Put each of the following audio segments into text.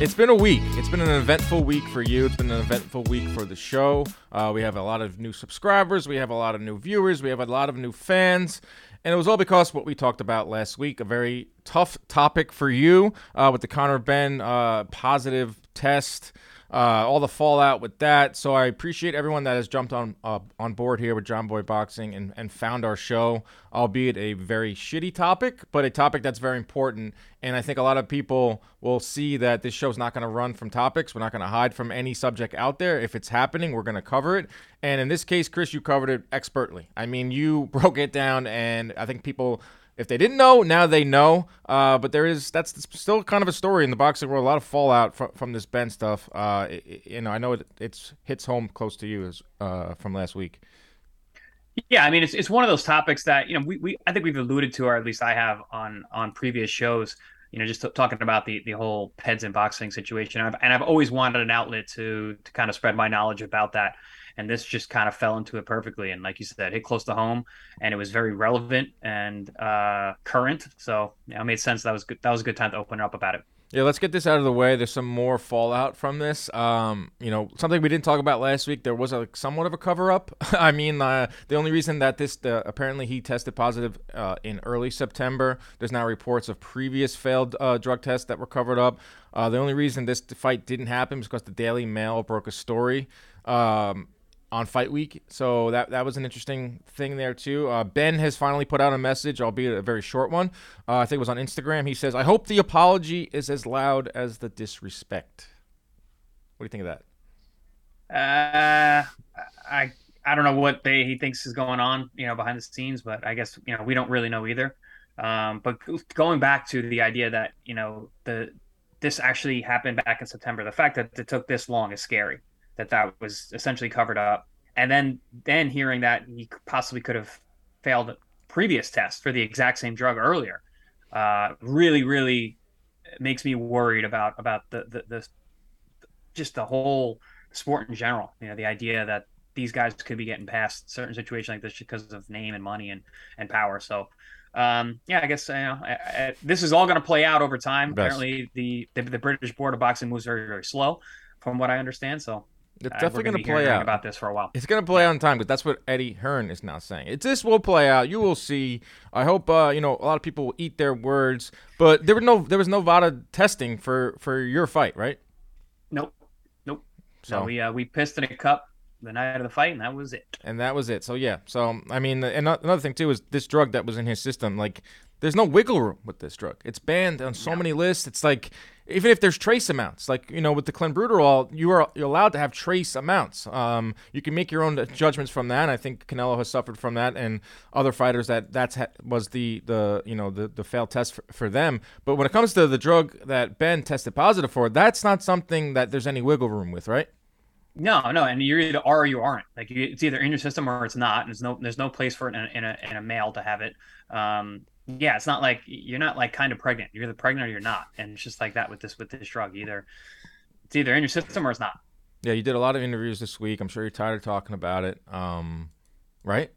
It's been a week. It's been an eventful week for you. It's been an eventful week for the show. Uh, we have a lot of new subscribers. We have a lot of new viewers. We have a lot of new fans. And it was all because what we talked about last week, a very tough topic for you uh, with the Conor Benn uh, positive test uh, all the fallout with that. So I appreciate everyone that has jumped on uh, on board here with Jomboy Boxing and, and found our show, albeit a very shitty topic, but a topic that's very important. And I think a lot of people will see that this show's not going to run from topics. We're not going to hide from any subject out there. If it's happening, we're going to cover it. And in this case, Chris, you covered it expertly. I mean, you broke it down, and I think people if they didn't know, now they know. Uh, but there is that's still kind of a story in the boxing world. A lot of fallout from, from this Benn stuff. Uh, it, you know, I know it it's hits home close to you as uh, from last week. Yeah, I mean, it's it's one of those topics that you know we, we I think we've alluded to, or at least I have on on previous shows. You know, just t- talking about the the whole peds and boxing situation, I've, and I've always wanted an outlet to to kind of spread my knowledge about that and this just kind of fell into it perfectly. And like you said, hit close to home, and it was very relevant and uh, current. So yeah, it made sense. That was good. That was a good time to open up about it. Yeah, let's get this out of the way. There's some more fallout from this. Um, you know, something we didn't talk about last week. There was a somewhat of a cover up. I mean, uh, the only reason that this uh, apparently he tested positive uh, in early September. There's now reports of previous failed uh, drug tests that were covered up. Uh, the only reason this fight didn't happen is because the Daily Mail broke a story. Um, on fight week. So that that was an interesting thing there too. Uh, Benn has finally put out a message, albeit a very short one. Uh, I think it was on Instagram. He says, "I hope the apology is as loud as the disrespect." What do you think of that? Uh, I I don't know what they he thinks is going on, you know, behind the scenes, but I guess you know we don't really know either. Um, but going back to the idea that you know the this actually happened back in September, the fact that it took this long is scary that that was essentially covered up. And then then hearing that he possibly could have failed a previous tests for the exact same drug earlier, uh, really really makes me worried about about the, the the just the whole sport in general. You know, the idea that these guys could be getting past certain situations like this because of name and money and and power. So um, yeah, I guess you know, I, I, this is all going to play out over time. Best. Apparently, the, the, the British Board of Boxing moves very very slow, from what I understand. So it's uh, definitely going to play out about this for a while. It's going to play out in time but that's what Eddie Hearn is now saying. It's this will play out. You will see. I hope uh, you know a lot of people will eat their words. But there was no there was no VADA testing for for your fight, right? Nope, nope. So, so we uh, we pissed in a cup the night of the fight, and that was it. And that was it. So yeah. So I mean, another thing too is this drug that was in his system. Like, there's no wiggle room with this drug. It's banned on so many lists. It's like even if there's trace amounts, like you know with the clenbuterol, you are you're allowed to have trace amounts. Um, you can make your own judgments from that. I think Canelo has suffered from that, and other fighters that that's ha- was the the you know the the failed test for, for them. But when it comes to the drug that Benn tested positive for, that's not something that there's any wiggle room with, right? No, no, and you're either are or you aren't. Like you, it's either in your system or it's not. And there's no there's no place for it in a, in a, in a male to have it. Um, yeah, it's not like you're not like kind of pregnant. You're either pregnant or you're not, and it's just like that with this with this drug. Either it's either in your system or it's not. Yeah, you did a lot of interviews this week. I'm sure you're tired of talking about it. Um, right?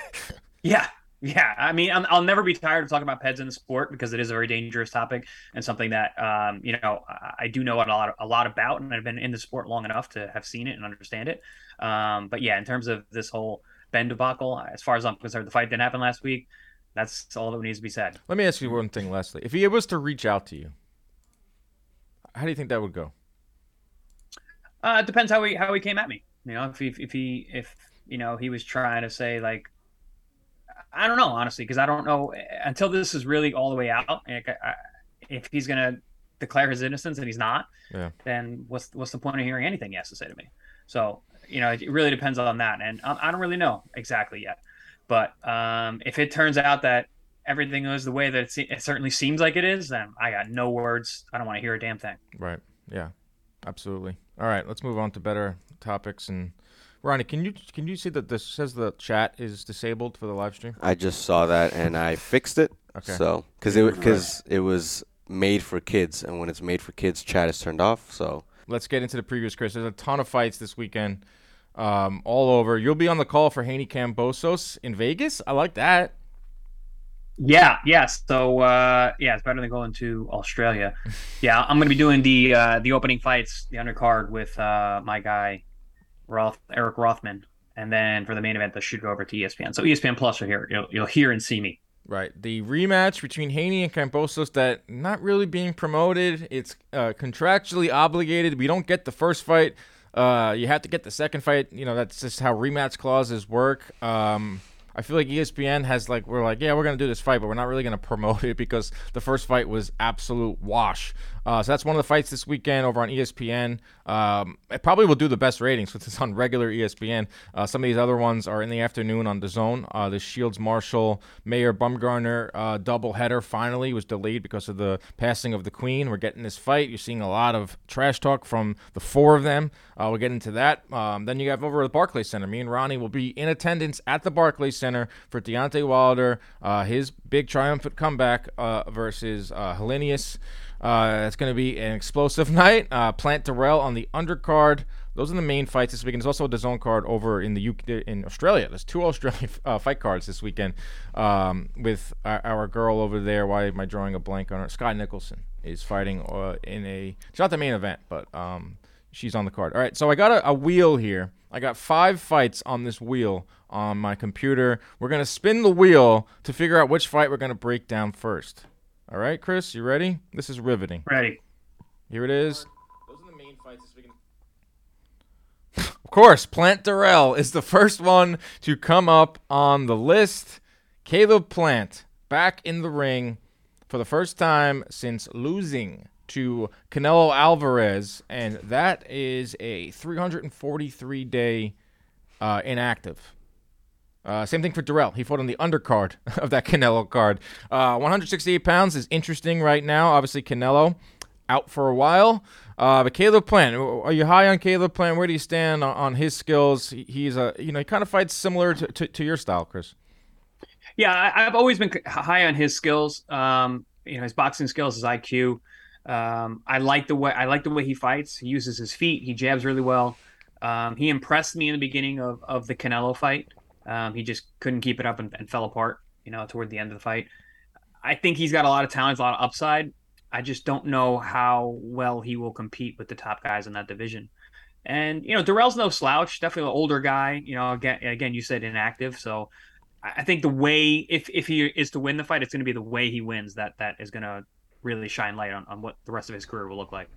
yeah, yeah. I mean, i will never be tired of talking about peds in the sport because it is a very dangerous topic and something that um, you know I do know a lot a lot about, and I've been in the sport long enough to have seen it and understand it. Um, but yeah, in terms of this whole Benn debacle, as far as I'm concerned, the fight didn't happen last week. That's all that needs to be said. Let me ask you one thing, Leslie. If he was to reach out to you, how do you think that would go? Uh, it depends how he how he came at me. You know, if he if he if you know he was trying to say like, I don't know honestly because I don't know until this is really all the way out. Like, I, if he's gonna declare his innocence and he's not, yeah. then what's what's the point of hearing anything he has to say to me? So you know, it really depends on that, and I, I don't really know exactly yet. But um, if it turns out that everything is the way that it, se- it certainly seems like it is, then I got no words. I don't want to hear a damn thing. Right. Yeah. Absolutely. All right. Let's move on to better topics. And Ronnie, can you can you see that this says the chat is disabled for the live stream? I just saw that and I fixed it. Okay. So because it because it was made for kids, and when it's made for kids, chat is turned off. So let's get into the previous, Chris. There's a ton of fights this weekend um, all over. You'll be on the call for Haney Kambosos in Vegas. I like that. Yeah, yeah. So uh, yeah, it's better than going to Australia. Yeah, I'm going to be doing the uh, the opening fights, the undercard with uh, my guy Roth Eric Rothman, and then for the main event, the should go over to ESPN. So ESPN Plus are here. You'll you'll hear and see me. Right. The rematch between Haney and Kambosos that not really being promoted. It's uh, contractually obligated. We don't get the first fight. Uh, you have to get the second fight. You know, that's just how rematch clauses work. Um, I feel like ESPN has like we're like yeah we're gonna do this fight but we're not really gonna promote it because the first fight was absolute wash. Uh, so that's one of the fights this weekend over on ESPN. Um, it probably will do the best ratings because it's on regular ESPN. Uh, some of these other ones are in the afternoon on the Zone. Uh, the Shields Marshall Mayer Baumgardner uh, double header finally was delayed because of the passing of the Queen. We're getting this fight. You're seeing a lot of trash talk from the four of them. Uh, we'll get into that. Um, then you have over at the Barclays Center. Me and Ronnie will be in attendance at the Barclays Center for Deontay Wilder, uh, his big triumphant comeback uh, versus uh, Helenius. Uh, it's going to be an explosive night. Uh, Plant Dirrell on the undercard. Those are the main fights this weekend. There's also a DAZN card over in the UK, in Australia. There's two Australian uh, fight cards this weekend um, with our, our, girl over there. Why am I drawing a blank on her? Skye Nicholson is fighting uh, in a. It's not the main event, but um, she's on the card. All right, so I got a, a wheel here. I got five fights on this wheel on my computer. We're gonna spin the wheel to figure out which fight we're gonna break down first. All right, Chris, you ready? This is riveting. Ready. Here it is. Those are the main fights this weekend. of course, Plant Dirrell is the first one to come up on the list. Caleb Plant back in the ring for the first time since losing to Canelo Alvarez, and that is a 343 day uh, inactive. Uh, same thing for Dirrell. He fought on the undercard of that Canelo card. Uh, 168 pounds is interesting right now. Obviously, Canelo out for a while. Uh, but Caleb Plant, are you high on Caleb Plant? Where do you stand on, on his skills? he's a you know he kind of fights similar to, to, to your style, Chris. Yeah, I, have always been high on his skills. Um, you know his boxing skills, his IQ. Um, I like the way I like the way he fights. He uses his feet. He jabs really well. Um, he impressed me in the beginning of, of the Canelo fight. Um, he just couldn't keep it up and, and, fell apart, you know, toward the end of the fight. I think he's got a lot of talent, a lot of upside. I just don't know how well he will compete with the top guys in that division. And you know, Dirrell's no slouch, definitely an older guy. You know, again, again, you said inactive, so I think the way if if he is to win the fight, it's going to be the way he wins that that is going to really shine light on, on what the rest of his career will look like.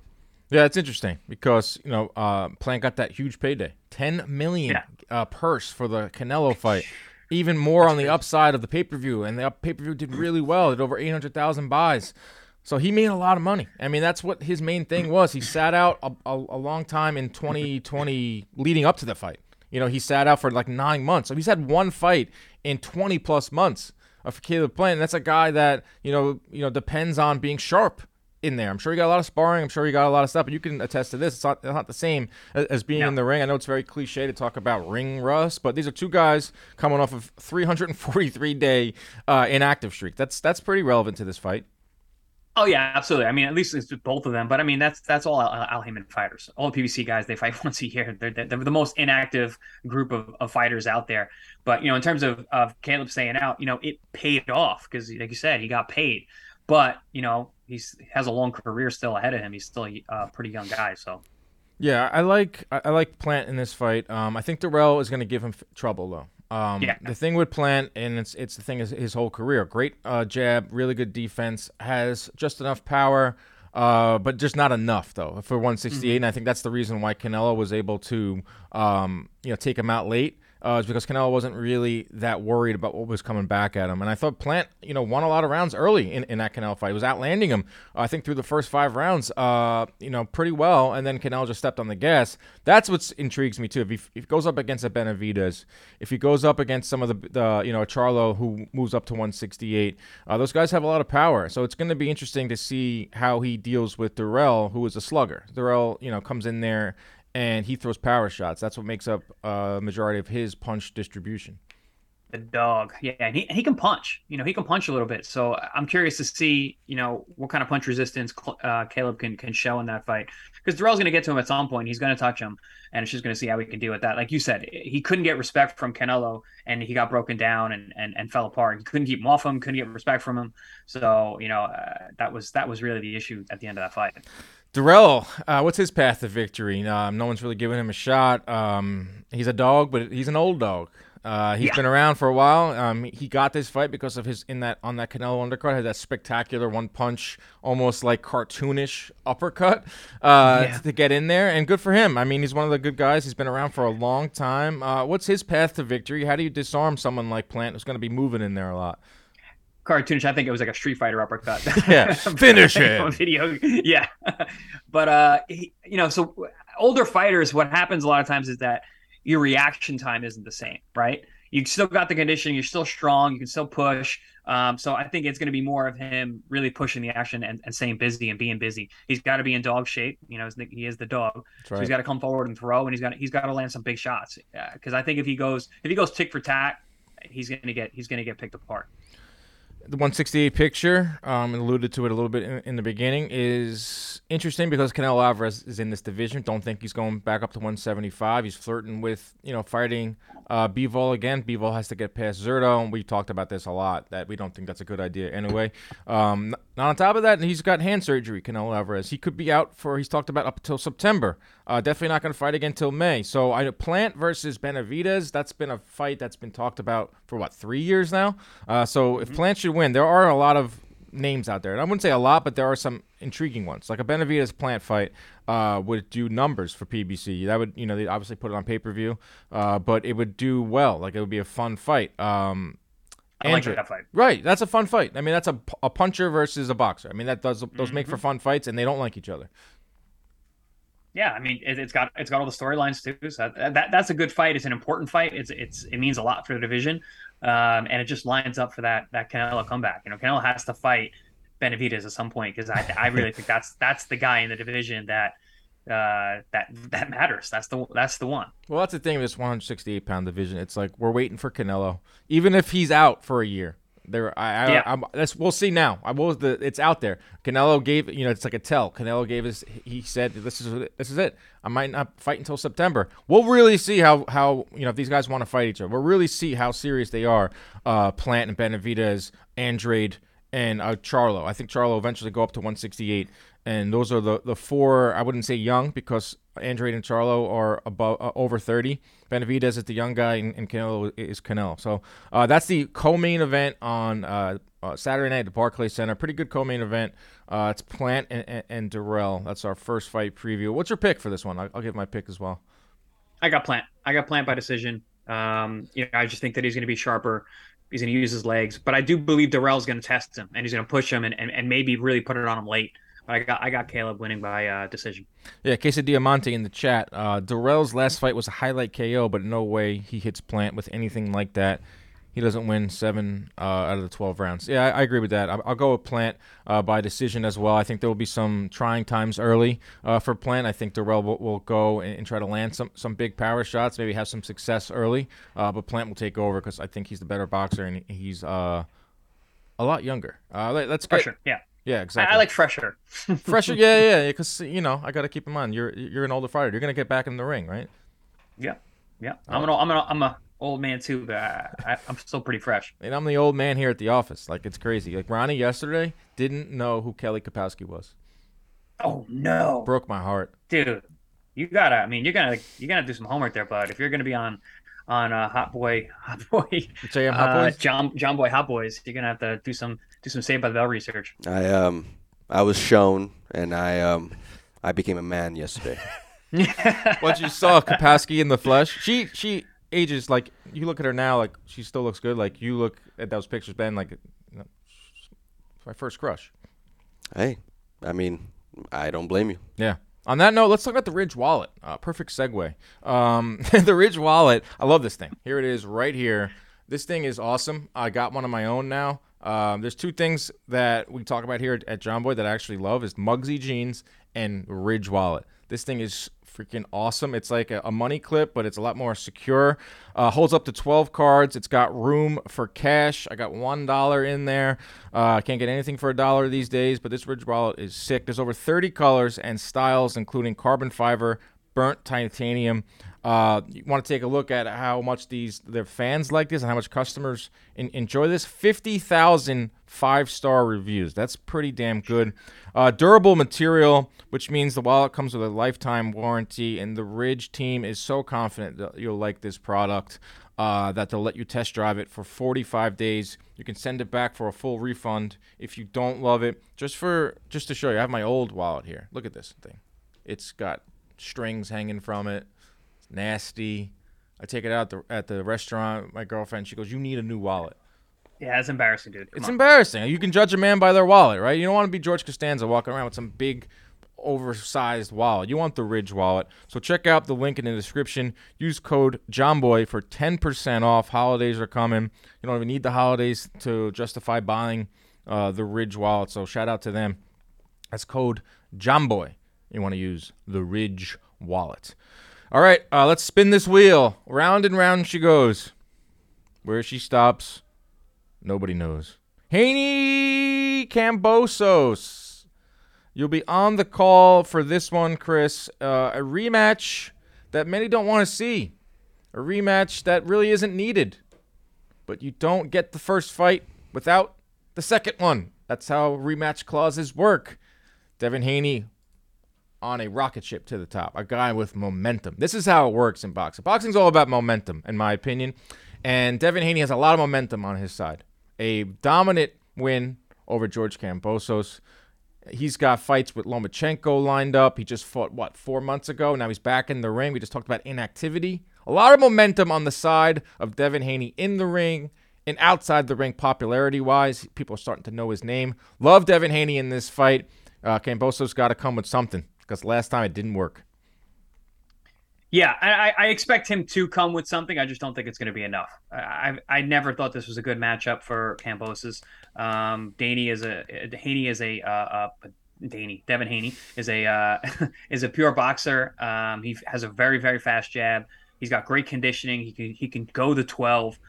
Yeah, it's interesting because you know uh, Plant got that huge payday, ten million yeah. uh, purse for the Canelo fight. Even more on the upside of the pay per view, and the pay per view did really well. It did over eight hundred thousand buys, so he made a lot of money. I mean, that's what his main thing was. He sat out a, a, a long time in twenty twenty, leading up to the fight. You know, he sat out for like nine months. So he's had one fight in twenty plus months of Caleb Plant. And that's a guy that you know, you know, depends on being sharp in there. I'm sure you got a lot of sparring. I'm sure you got a lot of stuff, but you can attest to this. It's not, it's not the same as, as being in the ring. I know it's very cliche to talk about ring rust, but these are two guys coming off of 343 day uh, inactive streak. That's that's pretty relevant to this fight. Oh yeah, absolutely. I mean, at least it's both of them. But I mean, that's that's all Al, Al Haymon fighters. All the PBC guys, they fight once a year. They're, they're the most inactive group of, of fighters out there. But you know, in terms of of Caleb staying out, you know, it paid off because, like you said, he got paid. But you know, he's has a long career still ahead of him. He's still a pretty young guy. So. Yeah, I like I like Plant in this fight. Um, I think Dirrell is going to give him f- trouble though. Um, yeah. The thing with Plant, and it's it's the thing is his whole career. Great uh, jab, really good defense, has just enough power, uh, but just not enough though for 168. Mm-hmm. And I think that's the reason why Canelo was able to um, you know take him out late uh, is because Canelo wasn't really that worried about what was coming back at him. And I thought Plant, you know, won a lot of rounds early in, in that Canelo fight. He was outlanding him, uh, I think, through the first five rounds, uh, you know, pretty well. And then Canelo just stepped on the gas. That's what intrigues me, too. If he, if he goes up against a Benavidez, if he goes up against some of the, the you know, Charlo who moves up to 168, uh, those guys have a lot of power. So it's going to be interesting to see how he deals with Dirrell, who is a slugger. Dirrell, you know, comes in there and he throws power shots. That's what makes up a uh, majority of his punch distribution. the dog. Yeah, and he, and he can punch. You know, he can punch a little bit. So I'm curious to see, you know, what kind of punch resistance uh, Caleb can can show in that fight. Because Dirrell's going to get to him at some point. He's going to touch him, and it's just going to see how he can deal with that. Like you said, he couldn't get respect from Canelo, and he got broken down and and, and fell apart. He couldn't keep him off him. Couldn't get respect from him. So you know, uh, that was that was really the issue at the end of that fight. Dirrell, uh, what's his path to victory? Um, no one's really giving him a shot. Um, he's a dog, but he's an old dog. Uh, he's yeah. been around for a while. Um, he got this fight because of his in that on that Canelo undercut had that spectacular one punch, almost like cartoonish uppercut uh, yeah. to get in there, and good for him. I mean, he's one of the good guys. He's been around for a long time. Uh, what's his path to victory? How do you disarm someone like Plant who's going to be moving in there a lot? Cartoonish. I think it was like a Street Fighter uppercut. Yeah, finish it. Video, yeah. but uh, he, you know, so older fighters, what happens a lot of times is that your reaction time isn't the same, right? You still got the conditioning, you're still strong, you can still push. Um, so I think it's going to be more of him really pushing the action and, and staying busy and being busy. He's got to be in dog shape, you know. He is the dog, right. so he's got to come forward and throw, and he's got he's got to land some big shots. Because I think if he goes if he goes tick for tack, he's going to get he's going to get picked apart the 168 picture, um, alluded to it a little bit in, in, the beginning, is interesting because Canelo Alvarez is in this division. Don't think he's going back up to 175. He's flirting with, you know, fighting uh, Bivol again. Bivol has to get past Zurdo, and we talked about this a lot, that we don't think that's a good idea anyway. Um, now, on top of that, he's got hand surgery, Canelo Alvarez. He could be out for, he's talked about up until September. Uh, definitely not going to fight again until May. So, I Plant versus Benavidez. that's been a fight that's been talked about for what, three years now? Uh, so, if mm-hmm. Plant should win, there are a lot of names out there. And I wouldn't say a lot, but there are some intriguing ones. Like a Benavidez Plant fight uh, would do numbers for PBC. That would, you know, they obviously put it on pay per view, uh, but it would do well. Like it would be a fun fight. Um, I like that fight. Right, that's a fun fight. I mean, that's a, a puncher versus a boxer. I mean, that does those mm-hmm. make for fun fights, and they don't like each other. Yeah, I mean, it, has got it's got all the storylines too. So that, that, that's a good fight. It's an important fight. It's it's it means a lot for the division, um, and it just lines up for that that Canelo comeback. You know, Canelo has to fight Benavidez at some point because I I really think that's that's the guy in the division that uh, that that matters. That's the that's the one. Well, that's the thing with this 168 pound division. It's like we're waiting for Canelo, even if he's out for a year. There, I, I, yeah. I'm, that's, we'll see now. I will. The, it's out there. Canelo gave, you know, it's like a tell. Canelo gave us. He said, "This is this is it. I might not fight until September." We'll really see how how you know if these guys want to fight each other. We'll really see how serious they are. Uh, Plant and Benavidez, Andrade, and uh, Charlo. I think Charlo eventually go up to 168 and those are the the four. I wouldn't say young because Andrade and Charlo are above uh, over 30. Benavidez is the young guy, and, and Canelo is Canelo. So uh, that's the co-main event on uh, uh, Saturday night at the Barclays Center. Pretty good co-main event. Uh, it's Plant and, and, and, Dirrell. That's our first fight preview. What's your pick for this one? I'll, I'll give my pick as well. I got Plant. I got Plant by decision. Um, you know, I just think that he's going to be sharper. He's going to use his legs, but I do believe Dirrell's going to test him and he's going to push him and, and, and maybe really put it on him late. I got I got Caleb winning by uh, decision. Yeah, Queso Diamante in the chat. Uh, Dirrell's last fight was a highlight KO, but no way he hits Plant with anything like that. He doesn't win seven uh, out of the 12 rounds. Yeah, I, I agree with that. I'll, I'll go with Plant uh, by decision as well. I think there will be some trying times early uh, for Plant. I think Dirrell will, will go and, and, try to land some, some big power shots, maybe have some success early. Uh, but Plant will take over because I think he's the better boxer and he's uh, a lot younger. Uh, let, us get, sure. Yeah. Yeah, exactly. I, I like fresher. fresher, yeah, yeah, because you know I got to keep in mind you're you're an older fighter. You're gonna get back in the ring, right? Yeah, yeah. I'm an I'm an I'm a old man too, but I, am still pretty fresh. And I'm the old man here at the office. Like it's crazy. Like Ronnie yesterday didn't know who Kelly Kapowski was. Oh no! Broke my heart, dude. You gotta. I mean, you're gonna you gotta do some homework there, bud. If you're gonna be on on uh, Hot Boy, Hot Boy, JM Hot uh, Boys, John Jomboy Hot Boys, you're gonna have to do some do some Saved by the Bell research. I um I was shown, and I um I became a man yesterday. Once you saw Kapowski in the flesh, she she ages like you look at her now, like she still looks good. Like you look at those pictures, Ben, like you know, my first crush. Hey, I mean, I don't blame you. Yeah. On that note, let's talk about the Ridge wallet. Uh, perfect segue. Um, the Ridge wallet. I love this thing. Here it is, right here. This thing is awesome. I got one of my own now. Um, there's two things that we talk about here at, Jomboy that I actually love is Mugsy jeans and Ridge wallet. This thing is freaking awesome. It's like a, a money clip, but it's a lot more secure. Uh, holds up to 12 cards. It's got room for cash. I got one dollar in there. Uh, can't get anything for a dollar these days, but this Ridge wallet is sick. There's over 30 colors and styles, including carbon fiber, burnt titanium. Uh, you want to take a look at how much these their fans like this and how much customers in, enjoy this. 50,000 five star reviews. That's pretty damn good. Uh, durable material, which means the wallet comes with a lifetime warranty, and the Ridge team is so confident that you'll like this product uh, that they'll let you test drive it for 45 days. You can send it back for a full refund if you don't love it. Just for just to show you, I have my old wallet here. Look at this thing. It's got strings hanging from it nasty. I take it out the, at the restaurant. My girlfriend, she goes, "You need a new wallet." Yeah, it's embarrassing, dude. Come it's on. embarrassing. You can judge a man by their wallet, right? You don't want to be George Costanza walking around with some big, oversized wallet. You want the Ridge wallet. So check out the link in the description. Use code JOMBOY for 10% off. Holidays are coming. You don't even need the holidays to justify buying uh, the Ridge wallet. So shout out to them. That's code JOMBOY. You want to use the Ridge wallet. All right, uh, let's spin this wheel. Round and round she goes. Where she stops, nobody knows. Haney Kambosos. You'll be on the call for this one, Chris. Uh, a rematch that many don't want to see. A rematch that really isn't needed. But you don't get the first fight without the second one. That's how rematch clauses work. Devin Haney on a rocket ship to the top, a guy with momentum. This is how it works in boxing. Boxing's all about momentum, in my opinion. And Devin Haney has a lot of momentum on his side. A dominant win over George Kambosos. He's got fights with Lomachenko lined up. He just fought, what, four months ago? Now he's back in the ring. We just talked about inactivity. A lot of momentum on the side of Devin Haney in the ring and outside the ring, popularity wise. People are starting to know his name. Love Devin Haney in this fight. Uh, Kambosos got to come with something because last time it didn't work. Yeah, I, I, expect him to come with something. I just don't think it's going to be enough. I, I never thought this was a good matchup for Kambosos. Um, is a Haney is a uh, uh, Devin Haney is a uh, is a pure boxer. Um, he has a very very fast jab. He's got great conditioning. He can he can go the twelve,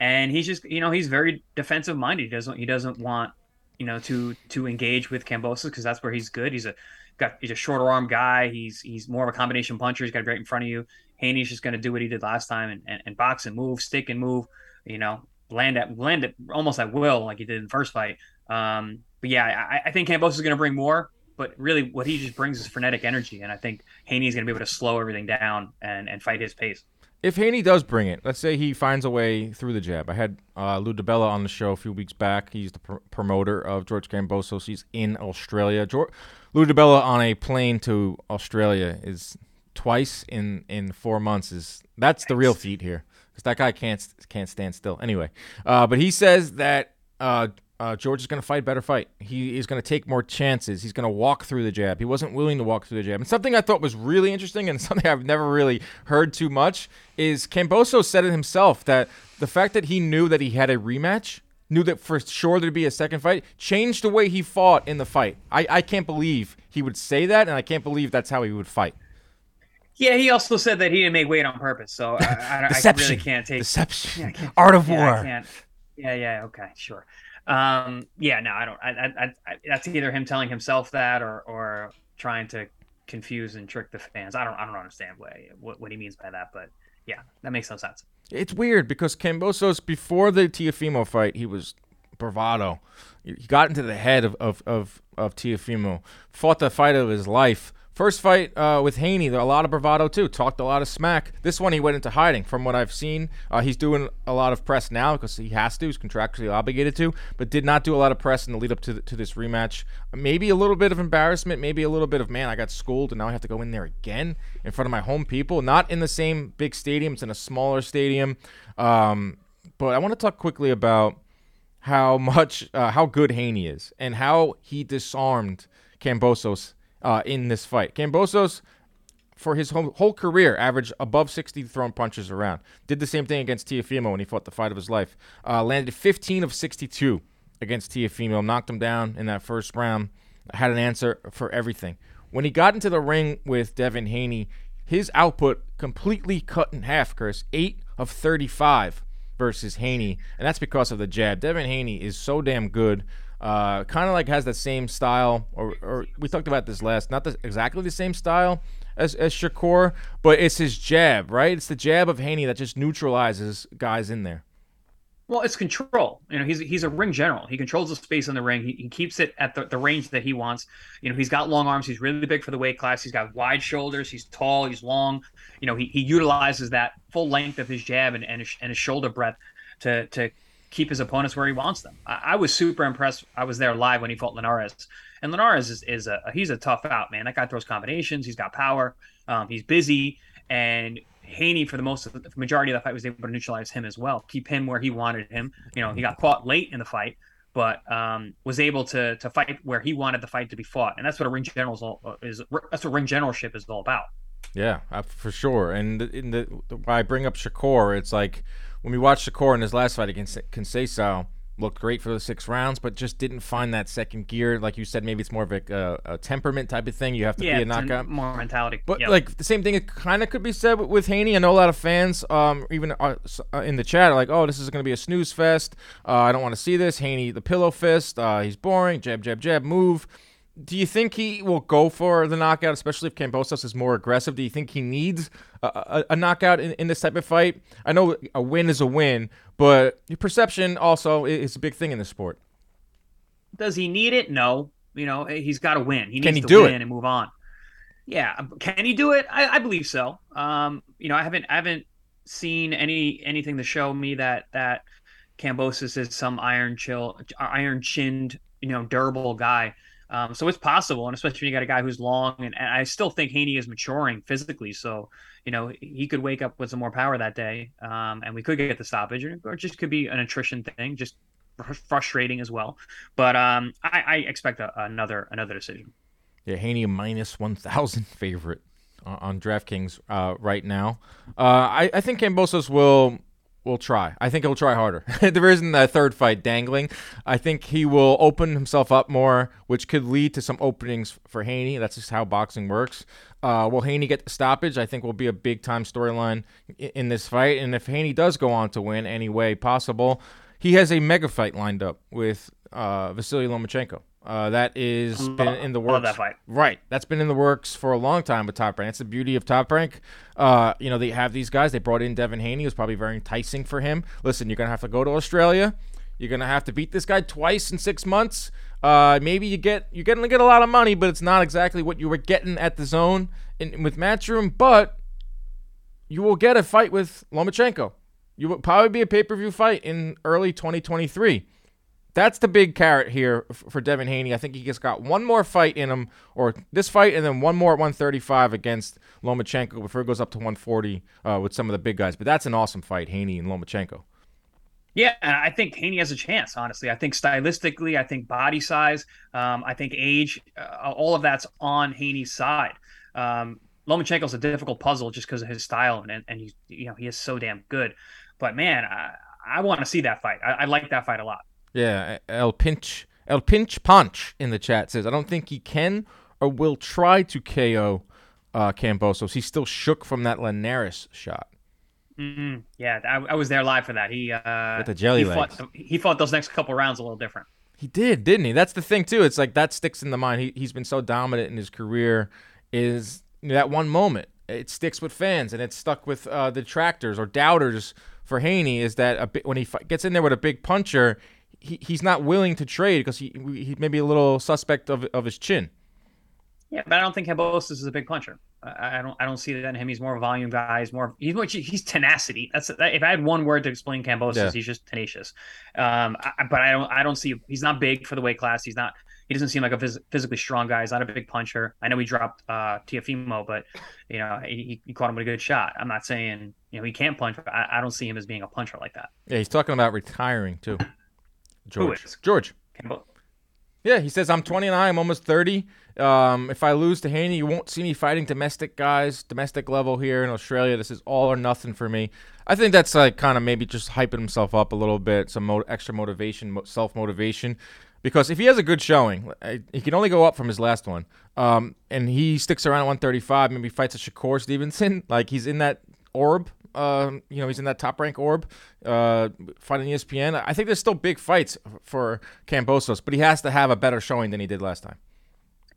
and he's just you know he's very defensive minded. He doesn't he doesn't want you know to to engage with Kambosos because that's where he's good. He's a got he's a shorter arm guy. He's he's more of a combination puncher. He's got right in front of you. Haney's just going to do what he did last time and, and, and, box and move, stick and move. You know, land at land at almost at will like he did in the first fight. Um, but yeah, I, I think Campos is going to bring more. But really, what he just brings is frenetic energy, and I think Haney is going to be able to slow everything down and, and fight his pace if Haney does bring it, let's say he finds a way through the jab. I had uh, Lou DiBella on the show a few weeks back. He's the pr- promoter of George Kambosos. He's in Australia. George, Lou DiBella on a plane to Australia is twice in, in four months. Is that's the real feat here because that guy can't can't stand still. Anyway, uh, but he says that uh, uh, George is going to fight better fight. He is going to take more chances. He's going to walk through the jab. He wasn't willing to walk through the jab. And something I thought was really interesting and something I've never really heard too much is Kambosos said it himself that the fact that he knew that he had a rematch, knew that for sure there'd be a second fight, changed the way he fought in the fight. I, I can't believe he would say that, and I can't believe that's how he would fight. Yeah, he also said that he didn't make weight on purpose. So I, I, I really can't take deception, yeah, art of war. Yeah, yeah, yeah, okay, sure. Um, yeah, no, I don't. I, I, I, that's either him telling himself that or or trying to confuse and trick the fans. I don't I don't understand what what, what he means by that, but yeah, that makes no sense. It's weird because Kambosos before the Teofimo fight, he was bravado. He got into the head of of of, of Teofimo, fought the fight of his life First fight uh, with Haney, a lot of bravado too. Talked a lot of smack. This one he went into hiding. From what I've seen, uh, he's doing a lot of press now because he has to. He's contractually obligated to, but did not do a lot of press in the lead up to, the, to this rematch. Maybe a little bit of embarrassment. Maybe a little bit of man, I got schooled and now I have to go in there again in front of my home people. Not in the same big stadium. It's in a smaller stadium. Um, but I want to talk quickly about how much, uh, how good Haney is and how he disarmed Kambosos uh, in this fight. Kambosos, for his whole, whole, career, averaged above 60 thrown punches around. Did the same thing against Teofimo when he fought the fight of his life. Uh, landed 15 of 62 against Teofimo, knocked him down in that first round. Had an answer for everything. When he got into the ring with Devin Haney, his output completely cut in half, Chris. 8 of 35 versus Haney, and that's because of the jab. Devin Haney is so damn good. Uh, kind of like has the same style, or, or we talked about this last, not the, exactly the same style as, as Shakur, but it's his jab, right? It's the jab of Haney that just neutralizes guys in there. Well, it's control. You know, he's he's a ring general. He controls the space in the ring. He, he keeps it at the, the range that he wants. You know, he's got long arms. He's really big for the weight class. He's got wide shoulders. He's tall. He's long. You know, he, he utilizes that full length of his jab and, and, his, and his shoulder breadth to to keep his opponents where he wants them. I, I, was super impressed. I was there live when he fought Linares, and Linares is, is a he's a tough out man. That guy throws combinations. He's got power. Um, he's busy, and Haney, for the most of the majority of the fight, was able to neutralize him as well, keep him where he wanted him. You know, he got caught late in the fight, but um, was able to to fight where he wanted the fight to be fought, and that's what a ring general is, all, is that's what ring generalship is all about. Yeah, uh, for sure. And in the, the why I bring up Shakur, it's like when we watched Shakur in his last fight against Conceição, looked great for the six rounds, but just didn't find that second gear. Like you said, maybe it's more of a, a, a temperament type of thing. You have to yeah, be a knockout. more mentality. But yep. like the same thing, it kind of could be said with, with, Haney. I know a lot of fans, um, even uh, uh in the chat, are like, "Oh, this is going to be a snooze fest. Uh, I don't want to see this." Haney, the pillow fist. Uh, he's boring. Jab, jab, jab. Move. Do you think he will go for the knockout, especially if Kambosos is more aggressive? Do you think he needs a, a, a knockout in, in, this type of fight? I know a win is a win, but your perception also is a big thing in the sport. Does he need it? No. You know, he's got to win. He can he to do win it? and move on. Yeah, can he do it? I, I believe so. Um, you know, I haven't I haven't seen any anything to show me that that Kambosos is some iron chill, iron chinned, you know, durable guy. Um, so it's possible, and especially when you got a guy who's long, and, and, I still think Haney is maturing physically. So you know he could wake up with some more power that day, um, and we could get the stoppage, or just could be an attrition thing, just frustrating as well. But um, I, I, expect a, another another decision. Yeah, Haney minus one thousand favorite on DraftKings uh, right now. Uh, I, I think Kambosos will will try. I think he'll try harder. there isn't a third fight dangling. I think he will open himself up more, which could lead to some openings for Haney. That's just how boxing works. Uh, will Haney get the stoppage? I think will be a big time storyline in this fight. And if Haney does go on to win any way possible, he has a mega fight lined up with uh, Vasily Lomachenko. Uh, that is been in the works. that fight. Right, that's been in the works for a long time with Top Rank. That's the beauty of Top Rank. Uh, you know, they have these guys. They brought in Devin Haney. It was probably very enticing for him. Listen, you're gonna have to go to Australia. You're gonna have to beat this guy twice in six months. Uh, maybe you get you're gonna get a lot of money, but it's not exactly what you were getting at the zone in, with Matchroom. But you will get a fight with Lomachenko. You will probably be a pay per view fight in early 2023 that's the big carrot here for Devin Haney. I think he just got one more fight in him, or this fight, and then one more at 135 against Lomachenko before he goes up to 140 uh, with some of the big guys. But that's an awesome fight, Haney and Lomachenko. Yeah, and I think Haney has a chance. Honestly, I think stylistically, I think body size, um, I think age, uh, all of that's on Haney's side. Um, Lomachenko's a difficult puzzle just because of his style, and and he's you know he is so damn good. But man, I, I want to see that fight. I, I like that fight a lot. Yeah, El Pinch El Pinch Punch in the chat says I don't think he can or will try to KO uh, Kambosos. He's still shook from that Linares shot. Mm-hmm. Yeah, I, I, was there live for that. He uh, with the jelly he legs. Fought, he fought those next couple rounds a little different. He did, didn't he? That's the thing too. It's like that sticks in the mind. He he's been so dominant in his career. Is you know, that one moment it sticks with fans and it's stuck with uh, detractors or doubters for Haney. Is that a bit, when he f- gets in there with a big puncher, he, he's not willing to trade because he he may be a little suspect of of his chin. Yeah, but I don't think Kambosos is a big puncher. I, I don't I don't see that in him. He's more volume guy. He's more he's more, he's tenacity. That's if I had one word to explain Kambosos, yeah. he's just tenacious. Um, I, but I don't I don't see he's not big for the weight class. He's not he doesn't seem like a phys- physically strong guy. He's not a big puncher. I know he dropped uh, Teofimo, but you know he, he caught him with a good shot. I'm not saying you know he can't punch, but I, I don't see him as being a puncher like that. Yeah, he's talking about retiring too. George. George. Campbell. Yeah, he says I'm 29. I'm almost 30. Um, if I lose to Haney, you won't see me fighting domestic guys, domestic level here in Australia. This is all or nothing for me. I think that's like kind of maybe just hyping himself up a little bit, some mo- extra motivation, mo- self motivation. because if he has a good showing, he can only go up from his last one. Um, and he sticks around at 135, maybe fights a Shakur Stevenson, like he's in that orb. Uh, you know, he's in that top rank orb, uh, fighting ESPN. I think there's still big fights for Kambosos, but he has to have a better showing than he did last time.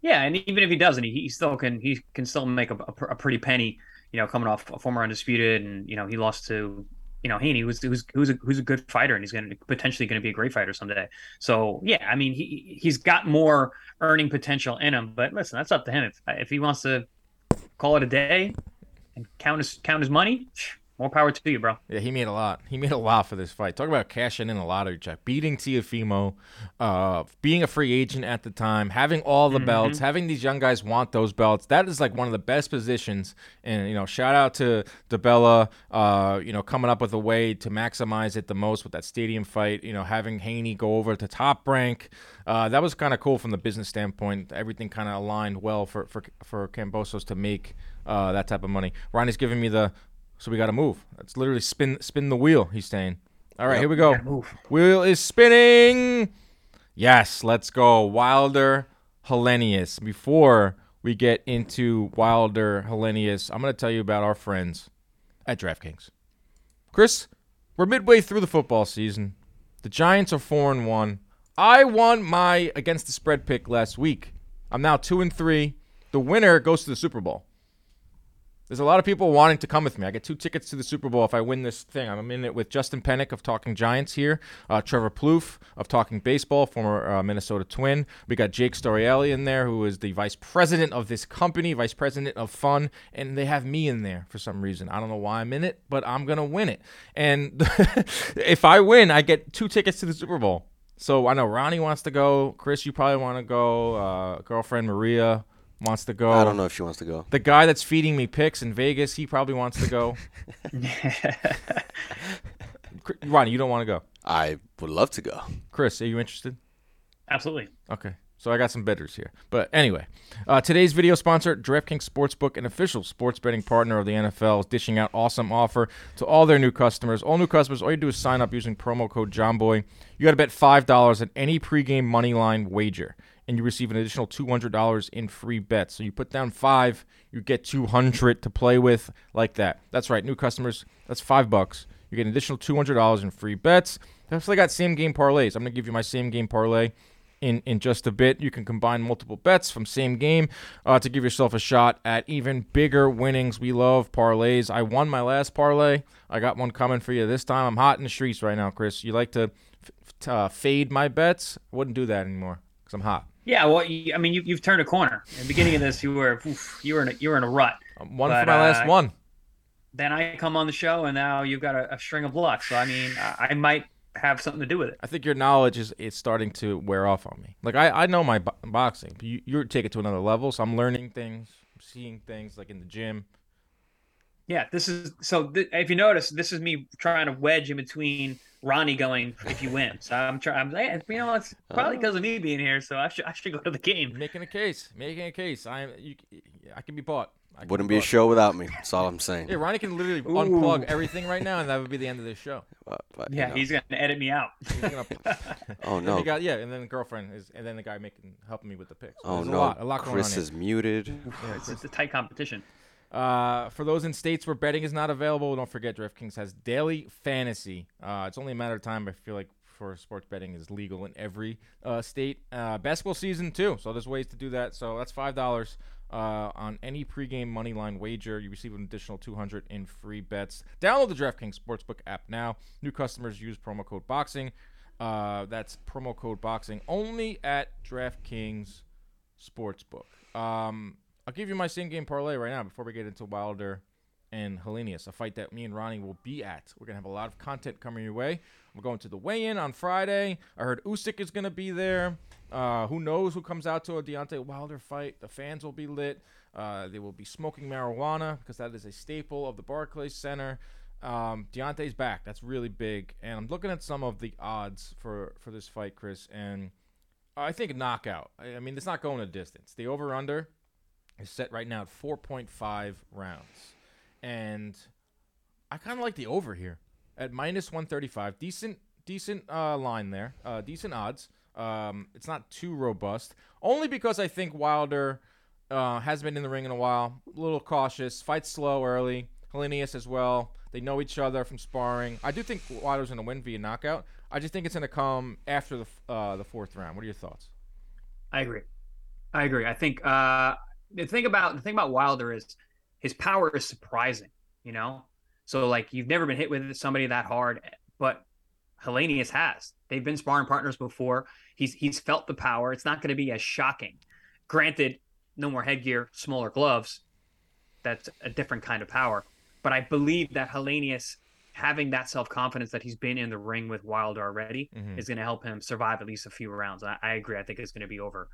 Yeah, and even if he doesn't, he, still can. He can still make a, a, a pretty penny. You know, coming off a former undisputed, and you know he lost to you know Haney, who's who's who's a, who's a good fighter, and he's going to potentially going to be a great fighter someday. So yeah, I mean he he's got more earning potential in him. But listen, that's up to him. If if he wants to call it a day and count his count his money, more power to you, bro. Yeah, he made a lot. He made a lot for this fight. Talk about cashing in a lottery check, beating Teofimo, uh, being a free agent at the time, having all the mm-hmm. belts, having these young guys want those belts. That is like one of the best positions. And you know, shout out to DiBella, uh, you know, coming up with a way to maximize it the most with that stadium fight. You know, having Haney go over to top rank. Uh, that was kind of cool from the business standpoint. Everything kind of aligned well for for for Kambosos to make uh, that type of money. Ronnie's giving me the so we got to move. It's literally spin spin the wheel. He's saying. All right, yep, here we go. Move. Wheel is spinning. Yes, let's go. Wilder Helenius. Before we get into Wilder Helenius, I'm going to tell you about our friends at DraftKings. Chris, we're midway through the football season. The Giants are 4 and 1. I won my against the spread pick last week. I'm now 2 and 3. The winner goes to the Super Bowl. There's a lot of people wanting to come with me. I get two tickets to the Super Bowl if I win this thing. I'm in it with Justin Pennick of Talking Giants here, uh, Trevor Plouffe of Talking Baseball, former uh, Minnesota Twin. We got Jake Storiale in there, who is the vice president of this company, vice president of fun, and they have me in there for some reason. I don't know why I'm in it, but I'm gonna win it. And if I win, I get two tickets to the Super Bowl. So I know Ronnie wants to go. Chris, you probably want to go. Uh, girlfriend Maria wants to go. I don't know if she wants to go. The guy that's feeding me picks in Vegas, he probably wants to go. Ronnie, you don't want to go. I would love to go. Chris, are you interested? Absolutely. Okay. So I got some bidders here. But anyway, uh, today's video sponsor, DraftKings Sportsbook, an official sports betting partner of the NFL, is dishing out awesome offer to all their new customers. All new customers, all you do is sign up using promo code JOMBOY. You got to bet $5 at any pregame money line wager and you receive an additional $200 in free bets. So you put down five, you get 200 to play with like that. That's right, new customers, that's five bucks. You get an additional $200 in free bets. I also got same game parlays. I'm going to give you my same game parlay in, in just a bit. You can combine multiple bets from same game uh, to give yourself a shot at even bigger winnings. We love parlays. I won my last parlay. I got one coming for you this time. I'm hot in the streets right now, Chris. You like to uh, fade my bets? I wouldn't do that anymore because I'm hot. Yeah, well, you, I mean, you, you've turned a corner. In the beginning of this, you were oof, you were in a, you were in a rut. one but, for my last uh, one. Then I come on the show, and now you've got a, a string of luck. So I mean, I, I, might have something to do with it. I think your knowledge is it's starting to wear off on me. Like I, I know my bo- boxing, but you, you're taking it to another level. So I'm learning things, seeing things like in the gym. Yeah, this is so. Th- if you notice, this is me trying to wedge in between Ronnie going if you win. So I'm trying. I'm like, you know, it's probably oh. because of me being here. So I should I should go to the game. Making a case, making a case. I you, I can be bought. Wouldn't be, be a show without me. That's all I'm saying. Yeah, Ronnie can literally Ooh. unplug everything right now, and that would be the end of this show. But, but, yeah, know. he's gonna edit me out. Gonna, oh no! Got, yeah, and then the girlfriend is, and then the guy making helping me with the picks. So oh no! A lot, a lot Chris is muted. Yeah, it's, it's a tight competition. Uh, for those in states where betting is not available, don't forget DraftKings has daily fantasy. Uh, it's only a matter of time. I feel like for sports betting is legal in every uh, state. Uh, basketball season too, so there's ways to do that. So that's five dollars uh, on any pregame money line wager. You receive an additional 200 in free bets. Download the DraftKings Sportsbook app now. New customers use promo code Boxing. Uh, that's promo code Boxing only at DraftKings Sportsbook. Um, I'll give you my same game parlay right now before we get into Wilder and Helenius, a fight that me and Ronnie will be at. We're gonna have a lot of content coming your way. We're going to the weigh-in on Friday. I heard Usyk is gonna be there. Uh, who knows who comes out to a Deontay Wilder fight? The fans will be lit. Uh, they will be smoking marijuana because that is a staple of the Barclays Center. Um, Deontay's back. That's really big. And I'm looking at some of the odds for for this fight, Chris, and I think knockout. I mean, it's not going a distance. The over/under is set right now at 4.5 rounds. And I kind of like the over here at minus 135. Decent, decent uh, line there. Uh, decent odds. Um, it's not too robust, only because I think Wilder uh, has been in the ring in a while, a little cautious, fights slow early. Helenius as well. They know each other from sparring. I do think Wilder's going to win via knockout. I just think it's going to come after the uh, the fourth round. What are your thoughts? I agree. I agree. I think uh, the thing about the thing about Wilder is his power is surprising. You know, so like you've never been hit with somebody that hard, but Helenius has. They've been sparring partners before. He's he's felt the power. It's not going to be as shocking. Granted, no more headgear, smaller gloves. That's a different kind of power. But I believe that Helenius having that self confidence that he's been in the ring with Wilder already mm-hmm. is going to help him survive at least a few rounds. I, I agree. I think it's going to be over,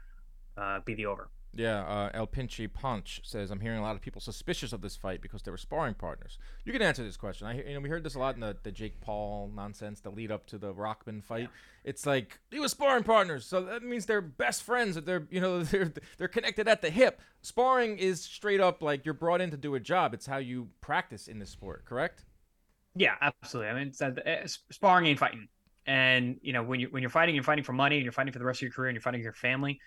uh, be the over. Yeah, uh, El Pinche Punch says I'm hearing a lot of people suspicious of this fight because they were sparring partners. You can answer this question. I you know we heard this a lot in the, the Jake Paul nonsense, the lead up to the Rahman fight. Yeah. It's like they were sparring partners, so that means they're best friends. That they're you know they're they're connected at the hip. Sparring is straight up like you're brought in to do a job. It's how you practice in this sport, correct? Yeah, absolutely. I mean, it's, uh, sparring ain't fighting. And you know when you when you're fighting, you're fighting for money, and you're fighting for the rest of your career, and you're fighting for your family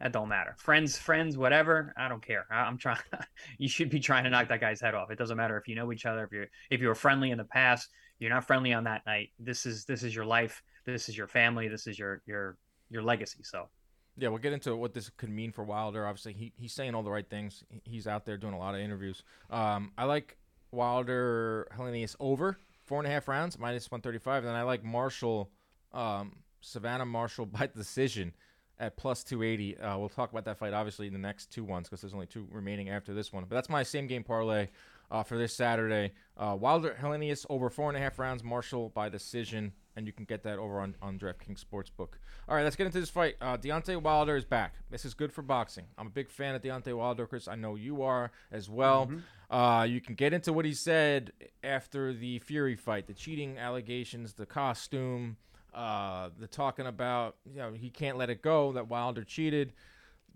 that don't matter. Friends, friends, whatever. I don't care. I, am trying. you should be trying to knock that guy's head off. It doesn't matter if you know each other. If you're if you were friendly in the past, you're not friendly on that night. This is this is your life. This is your family. This is your your your legacy. So. Yeah, we'll get into what this could mean for Wilder. Obviously, he, he's saying all the right things. He's out there doing a lot of interviews. Um, I like Wilder Helenius over four and a half rounds, minus 135. And I like Marshall, um, Savannah Marshall by decision at plus 280. Uh, we'll talk about that fight obviously in the next two ones because there's only two remaining after this one. But that's my same game parlay uh, for this Saturday. Uh, Wilder Helenius over four and a half rounds, Marshall by decision, and you can get that over on, on DraftKings Sportsbook. All right, let's get into this fight. Uh, Deontay Wilder is back. This is good for boxing. I'm a big fan of Deontay Wilder, Chris. I know you are as well. Mm-hmm. Uh, you can get into what he said after the Fury fight, the cheating allegations, the costume uh, the talking about you know he can't let it go that Wilder cheated,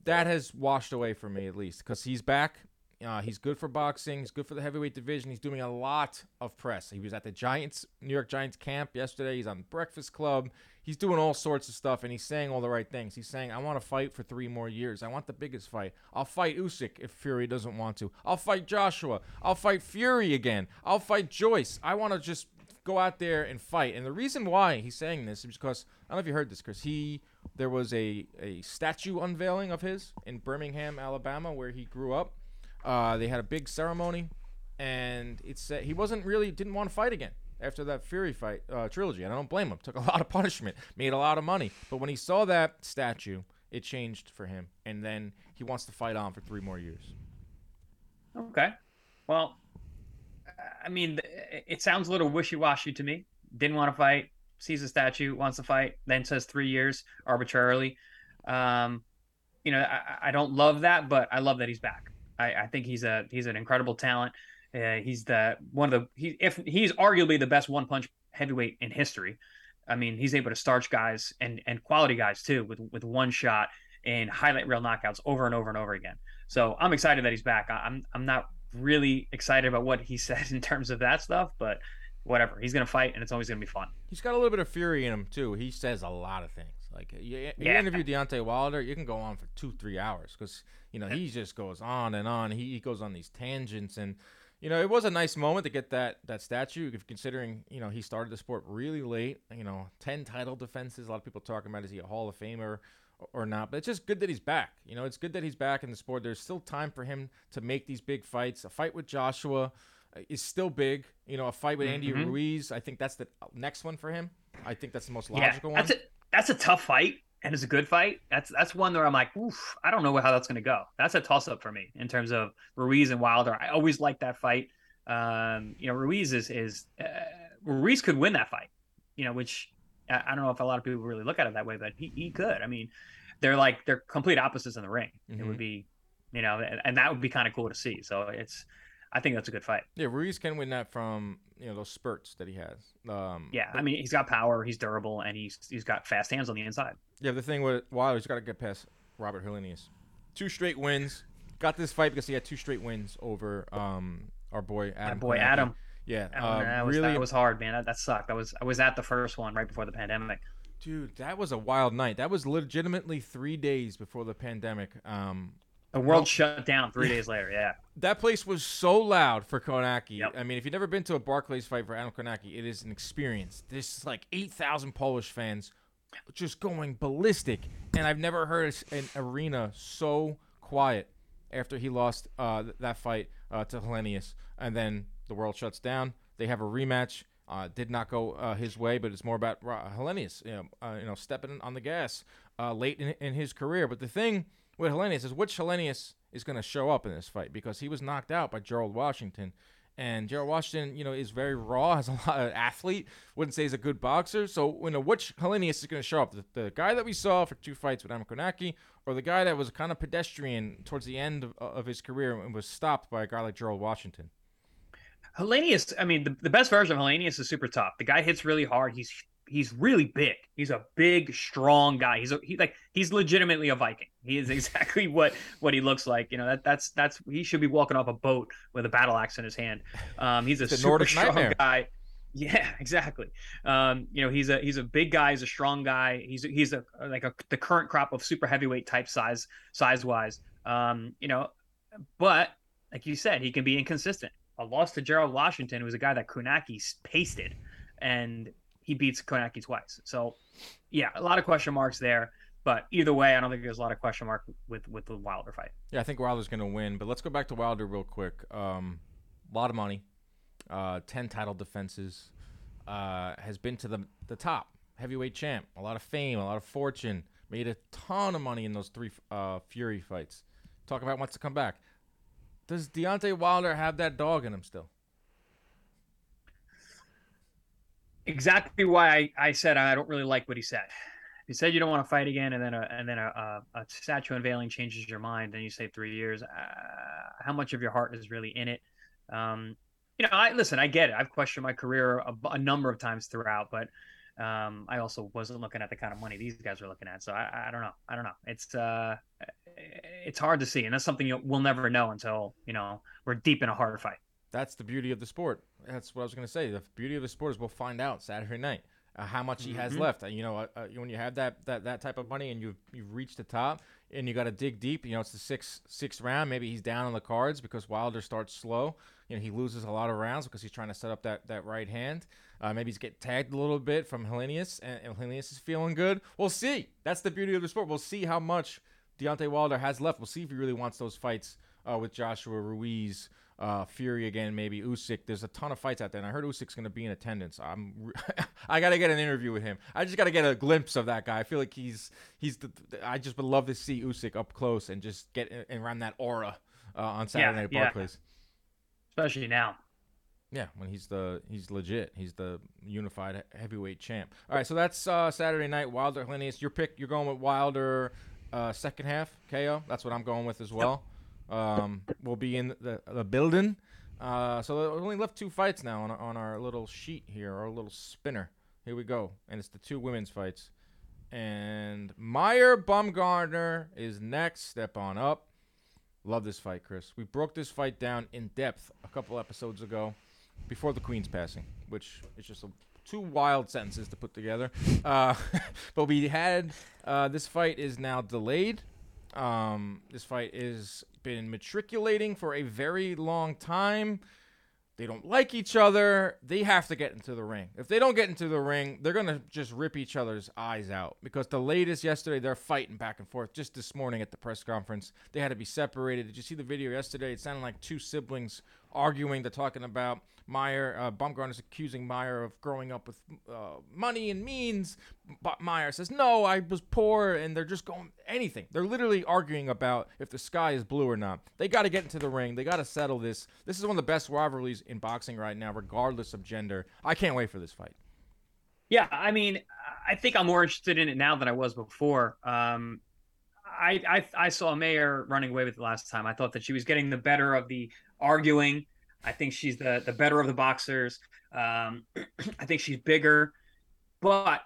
that has washed away for me at least because he's back. Uh, he's good for boxing. He's good for the heavyweight division. He's doing a lot of press. He was at the Giants, New York Giants camp yesterday. He's on Breakfast Club. He's doing all sorts of stuff, and he's saying all the right things. He's saying, "I want to fight for three more years. I want the biggest fight. I'll fight Usyk if Fury doesn't want to. I'll fight Joshua. I'll fight Fury again. I'll fight Joyce. I want to just go out there and fight. And the reason why he's saying this is because I don't know if you heard this, Chris. He there was a a statue unveiling of his in Birmingham, Alabama, where he grew up. Uh, they had a big ceremony, and it said he wasn't really didn't want to fight again after that Fury fight uh, trilogy. And I don't blame him. Took a lot of punishment, made a lot of money, but when he saw that statue, it changed for him, and then he wants to fight on for three more years. Okay, well, I mean, it sounds a little wishy-washy to me. Didn't want to fight, sees a statue, wants to fight, then says three years arbitrarily. Um, you know, I, I, don't love that, but I love that he's back. I, I think he's a he's an incredible talent. Uh, he's the one of the he if he's arguably the best one punch heavyweight in history. I mean, he's able to starch guys and and quality guys too with with one shot and highlight reel knockouts over and over and over again. So I'm excited that he's back. I'm I'm not really excited about what he said in terms of that stuff, but whatever. He's gonna fight, and it's always gonna be fun. He's got a little bit of fury in him too. He says a lot of things. Like you, you yeah. interview Deontay Wilder, you can go on for two, three hours because you know he just goes on and on. He, he goes on these tangents, and you know it was a nice moment to get that that statue. If considering you know he started the sport really late, you know ten title defenses. A lot of people talking about is he a Hall of Famer? Or not. But it's just good that he's back. You know, it's good that he's back in the sport. There's still time for him to make these big fights. A fight with Joshua uh, is still big. You know, a fight with Andy mm-hmm. Ruiz. I think that's the next one for him. I think that's the most logical yeah, that's one. A, that's a tough fight, and it's a good fight. That's that's one where I'm like, oof, I don't know how that's going to go. That's a toss up for me in terms of Ruiz and Wilder. I always like that fight. Um, you know, Ruiz is is uh, Ruiz could win that fight. You know, which I don't know if a lot of people really look at it that way, but he, he could. I mean, they're like they're complete opposites in the ring. Mm-hmm. It would mm-hmm. be, you know, and, and that would be kind of cool to see. So it's, I think that's a good fight. Yeah, Ruiz can win that from you know those spurts that he has. Um, yeah, but, I mean he's got power, he's durable, and he's he's got fast hands on the inside. Yeah, the thing with Wilder, he's got to get past Robert Helenius. Two straight wins. Got this fight because he had two straight wins over um, our boy Adam. boy Adam. Yeah, um, that, was, really, that was hard, man. That, that sucked. I was I was at the first one right before the pandemic. Dude, that was a wild night. That was legitimately three days before the pandemic. Um, the world shut down three days later. Yeah, that place was so loud for Kownacki. Yep. I mean, if you've never been to a Barclays fight for Adam Kownacki, it is an experience. There's like eight thousand Polish fans just going ballistic, and I've never heard an arena so quiet after he lost uh, that fight uh, to Helenius, and then the world shuts down. They have a rematch. Uh, did not go uh, his way, but it's more about Helenius, you know, uh, you know, stepping on the gas uh, late in, in his career. But the thing with Helenius is which Helenius is going to show up in this fight because he was knocked out by Gerald Washington. And Gerald Washington, you know, is very raw, has a lot of athlete. Wouldn't say he's a good boxer. So, you know, which Helenius is going to show up? The, the, guy that we saw for two fights with Adam Kownacki, or the guy that was kind of pedestrian towards the end of, of his career and was stopped by a guy like Gerald Washington? Helenius, I mean, the, the best version of Helenius is super tough. The guy hits really hard. He's he's really big. He's a big, strong guy. He's a, he like he's legitimately a Viking. He is exactly what what he looks like. You know that that's that's he should be walking off a boat with a battle axe in his hand. Um, he's a super Nordic strong nightmare. guy. Yeah, exactly. Um, you know, he's a he's a big guy. He's a strong guy. He's he's a like a the current crop of super heavyweight type size size wise. Um, you know, but like you said, he can be inconsistent. A loss to Gerald Washington, who was a guy that Kownacki pasted, and he beats Kownacki twice. So, yeah, a lot of question marks there. But either way, I don't think there's a lot of question mark with with the Wilder fight. Yeah, I think Wilder's going to win. But let's go back to Wilder real quick. Um, a lot of money, uh, ten title defenses, uh, has been to the the top heavyweight champ. A lot of fame, a lot of fortune. Made a ton of money in those three uh, Fury fights. Talk about wants to come back. Does Deontay Wilder have that dog in him still? exactly why I, I said I don't really like what he said. He said you don't want to fight again, and then a and then a, a, a statue unveiling changes your mind, and you say three years. Uh, how much of your heart is really in it? Um, you know, I listen. I get it. I've questioned my career a, a number of times throughout, but um, I also wasn't looking at the kind of money these guys were looking at. So I, I don't know. I don't know. It's uh, it's hard to see, and that's something we'll never know until you know we're deep in a hard fight. That's the beauty of the sport that's what I was going to say. The beauty of the sport is we'll find out Saturday night uh, how much he mm-hmm. has left. Uh, you know, uh, uh, when you have that, that that type of money and you've you've reached the top and you got to dig deep. You know, it's the sixth sixth round. Maybe he's down on the cards because Wilder starts slow. You know, he loses a lot of rounds because he's trying to set up that that right hand. Uh, maybe he's getting tagged a little bit from Helenius, and, and Helenius is feeling good. We'll see. That's the beauty of the sport. We'll see how much Deontay Wilder has left. We'll see if he really wants those fights uh, with Joshua Ruiz uh, Fury again, maybe Usyk. There's a ton of fights out there, and I heard Usyk's going to be in attendance. I'm, I got to get an interview with him. I just got to get a glimpse of that guy. I feel like he's he's. The, I just would love to see Usyk up close and just get and around that aura uh, on Saturday yeah, Night Barclays. Yeah. Especially now. Yeah, when he's the he's legit. He's the unified heavyweight champ. All right, so that's uh, Saturday night. Wilder, Helenius. Your pick. You're going with Wilder. Uh, second half KO. That's what I'm going with as well. Yep um, will be in the, the building. Uh, so we only left two fights now on, on our little sheet here, our little spinner. Here we go. And it's the two women's fights. And Mayer Baumgardner is next. Step on up. Love this fight, Chris. We broke this fight down in depth a couple episodes ago before the Queen's passing, which is just a, two wild sentences to put together. Uh, but we had uh, this fight is now delayed. Um, this fight is been matriculating for a very long time. They don't like each other. They have to get into the ring. If they don't get into the ring, they're going to just rip each other's eyes out. Because the latest yesterday, they're fighting back and forth. Just this morning at the press conference, they had to be separated. Did you see the video yesterday? It sounded like two siblings arguing. They're talking about Mayer. Uh, Baumgardner's accusing Mayer of growing up with uh, money and means. But Mayer says, no, I was poor. And they're just going anything. They're literally arguing about if the sky is blue or not. They got to get into the ring. They got to settle this. This is one of the best rivalries in boxing right now, regardless of gender. I can't wait for this fight. Yeah, I mean, I think I'm more interested in it now than I was before. Um, I, I, I saw Mayer running away with it last time. I thought that she was getting the better of the arguing. I think she's the the better of the boxers. Um, I think she's bigger, but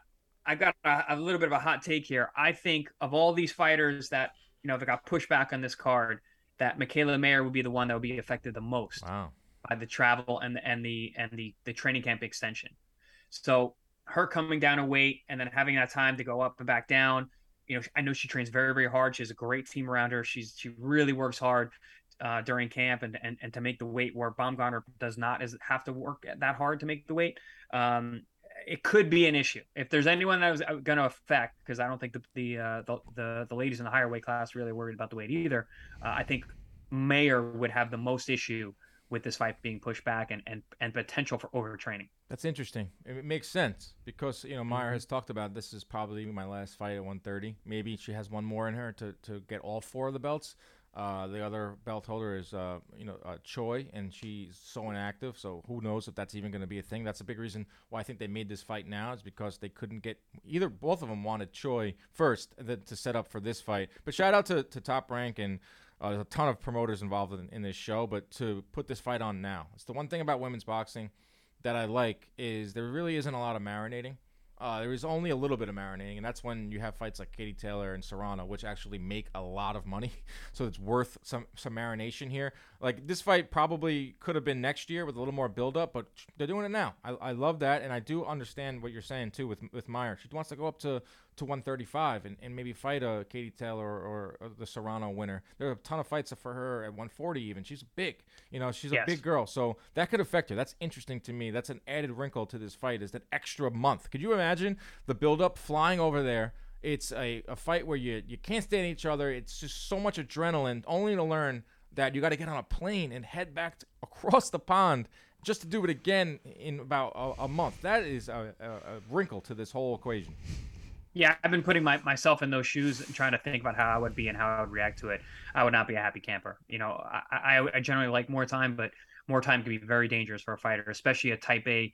I've got a, a, little bit of a hot take here. I think of all these fighters that you know that got pushed back on this card, that Mikaela Mayer would be the one that would be affected the most wow. by the travel and the and the and the the training camp extension. So her coming down a weight and then having that time to go up and back down. You know, I know she trains very, very hard. She has a great team around her. She's she really works hard uh, during camp and, and and to make the weight where Baumgardner does not is have to work that hard to make the weight. Um, it could be an issue if there's anyone that was uh, going to affect because I don't think the the, uh, the, the the ladies in the higher weight class really worried about the weight either. Uh, I think Mayer would have the most issue with this fight being pushed back and, and, and potential for overtraining. That's interesting. It makes sense because you know Mayer mm-hmm. has talked about this is probably my last fight at 130. Maybe she has one more in her to, to get all four of the belts. Uh, the other belt holder is, uh, you know, uh, Choi, and she's so inactive. So who knows if that's even going to be a thing? That's a big reason why I think they made this fight now is because they couldn't get either. Both of them wanted Choi first to set up for this fight. But shout out to, to Top Rank and uh, there's a ton of promoters involved in, in this show, but to put this fight on now, it's the one thing about women's boxing that I like is there really isn't a lot of marinating. Uh, there is only a little bit of marinating, and that's when you have fights like Katie Taylor and Serrano, which actually make a lot of money. So it's worth some some marination here. Like this fight probably could have been next year with a little more build up, but they're doing it now. I, I love that, and I do understand what you're saying too with with Mayer. She wants to go up to to 135 and, and maybe fight a Katie Taylor or, or, the Serrano winner. There are a ton of fights for her at 140 even. She's big, you know, she's yes. a big girl. So that could affect her. That's interesting to me. That's an added wrinkle to this fight is that extra month. Could you imagine the buildup flying over there? It's a, a fight where you, you can't stand each other. It's just so much adrenaline only to learn that you got to get on a plane and head back to, across the pond just to do it again in about a, a month. That is a, a, a wrinkle to this whole equation. Yeah, I've been putting my, myself in those shoes and trying to think about how I would be and how I would react to it. I would not be a happy camper. You know, I, I, I generally like more time, but more time can be very dangerous for a fighter, especially a type A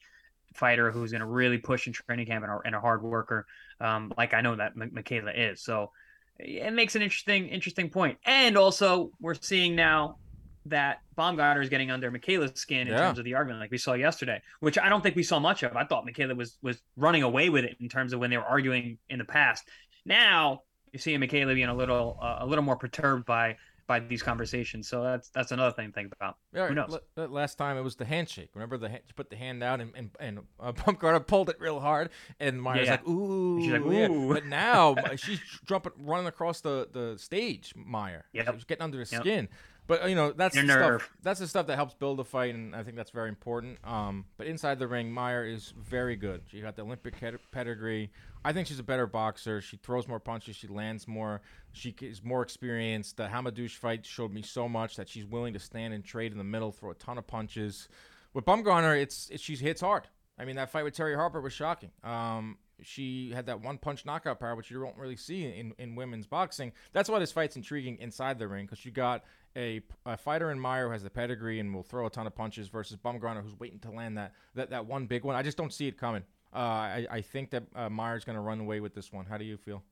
fighter who's going to really push in training camp and a, and a hard worker, um, like I know that M- Mikaela is. So it makes an interesting, interesting point. And also, we're seeing now that Baumgardner is getting under Mikaela's skin in yeah. terms of the argument, like we saw yesterday, which I don't think we saw much of. I thought Michaela was was running away with it in terms of when they were arguing in the past. Now you're seeing Mikaela being a little uh, a little more perturbed by by these conversations. So that's that's another thing to think about. Yeah, Who knows? L- last time it was the handshake. Remember the you put the hand out and and, and uh, Baumgardner pulled it real hard, and Mayer's yeah, like ooh, she's like ooh. Yeah. But now she's jumping, running across the the stage. Mayer, yeah, she's getting under his yep. skin. But you know that's Your the nerve. stuff. That's the stuff that helps build a fight, and I think that's very important. Um, but inside the ring, Mayer is very good. She got the Olympic pedigree. I think she's a better boxer. She throws more punches. She lands more. She is more experienced. The Hamadouche fight showed me so much that she's willing to stand and trade in the middle, throw a ton of punches. With Baumgardner, it's, it's she hits hard. I mean, that fight with Terri Harper was shocking. Um, she had that one punch knockout power, which you don't really see in, in women's boxing. That's why this fight's intriguing inside the ring because you got a, a fighter in Mayer who has the pedigree and will throw a ton of punches versus Baumgardner who's waiting to land that, that, that one big one. I just don't see it coming. Uh, I, I think that uh, Mayer's going to run away with this one. How do you feel?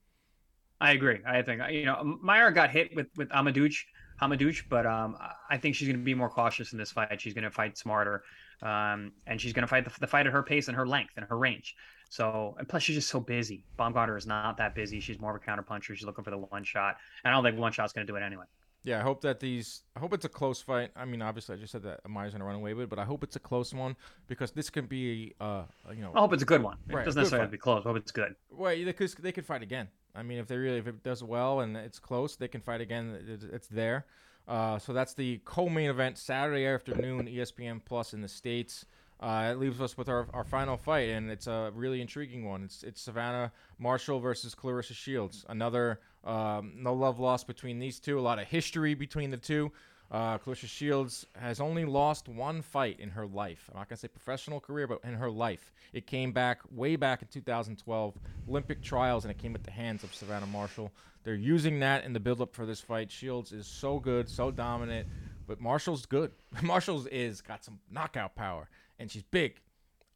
I agree. I think you know Mayer got hit with with Hamadouche, Hamadouche, but um, I think she's going to be more cautious in this fight. She's going to fight smarter, um, and she's going to fight the, the, fight at her pace and her length and her range. So, and plus she's just so busy. Baumgardner is not that busy. She's more of a counter puncher. She's looking for the one shot. And I don't think one shot's going to do it anyway. Yeah, I hope that these. I hope it's a close fight. I mean, obviously, I just said that Mayer's gonna run away with, it, but I hope it's a close one because this can be, uh, you know. I hope it's a good one. It doesn't necessarily have to be close. I hope it's good. Well, they could they could fight again. I mean, if they really if it does well and it's close, they can fight again. It's there. Uh, so that's the co-main event Saturday afternoon, ESPN Plus in the states. Uh, it leaves us with our, our final fight, and it's a really intriguing one. It's it's Savannah Marshall versus Claressa Shields. Another um, no love lost between these two. A lot of history between the two. Uh, Claressa Shields has only lost one fight in her life. I'm not going to say professional career, but in her life. It came back way back in 2012, Olympic trials, and it came at the hands of Savannah Marshall. They're using that in the build-up for this fight. Shields is so good, so dominant, but Marshall's good. Marshall's is got some knockout power and she's big.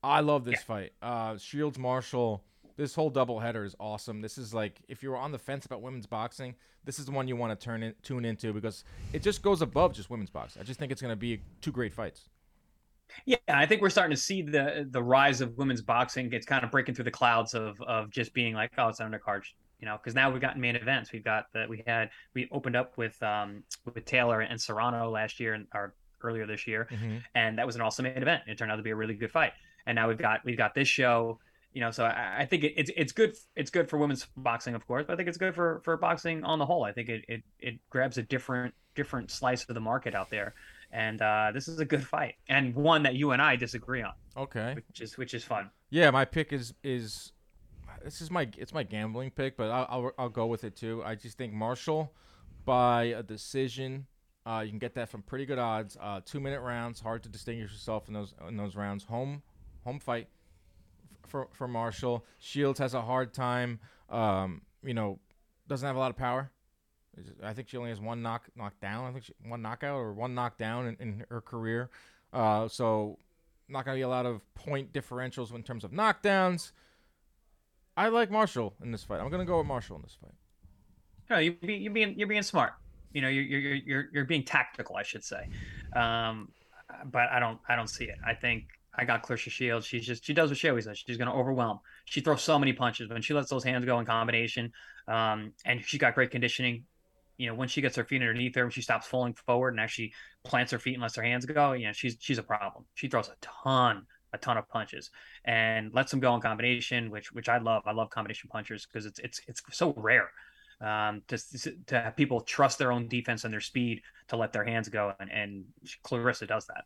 I love this yeah. fight. Uh, Shields Marshall. This whole doubleheader is awesome. This is like if you're on the fence about women's boxing, this is the one you want to turn in, tune into because it just goes above just women's boxing. I just think it's going to be two great fights. Yeah, I think we're starting to see the the rise of women's boxing. It's kind of breaking through the clouds of of just being like, oh, it's undercard, you know, because now we've gotten main events. We've got that we had we opened up with um with Taylor and Serrano last year, and our earlier this year, mm-hmm. and that was an awesome main event. It turned out to be a really good fight. And now we've got we've got this show. You know, so I, I think it, it's it's good it's good for women's boxing, of course, but I think it's good for for boxing on the whole. I think it it, it grabs a different different slice of the market out there, and uh, this is a good fight and one that you and I disagree on. Okay, which is which is fun. Yeah, my pick is is this is my it's my gambling pick, but I'll I'll, I'll go with it too. I just think Marshall by a decision. Uh, you can get that from pretty good odds. Uh, two minute rounds, hard to distinguish yourself in those in those rounds. Home home fight for for Marshall. Shields has a hard time. Um, you know, doesn't have a lot of power. I think she only has one knock knockdown. I think she, one knockout or one knockdown in, in her career. Uh, so not gonna be a lot of point differentials in terms of knockdowns. I like Marshall in this fight. I'm gonna go with Marshall in this fight. No, you you're being you're being smart. You know, you're you're you're you're being tactical, I should say. Um, but I don't I don't see it. I think I got Claressa Shields. She's just she does what she always does. She's going to overwhelm. She throws so many punches when she lets those hands go in combination, um, and she's got great conditioning. You know, when she gets her feet underneath her, when she stops falling forward and actually plants her feet and lets her hands go, you know, she's she's a problem. She throws a ton, a ton of punches and lets them go in combination, which which I love. I love combination punchers because it's it's it's so rare um, to to have people trust their own defense and their speed to let their hands go, and, and Claressa does that.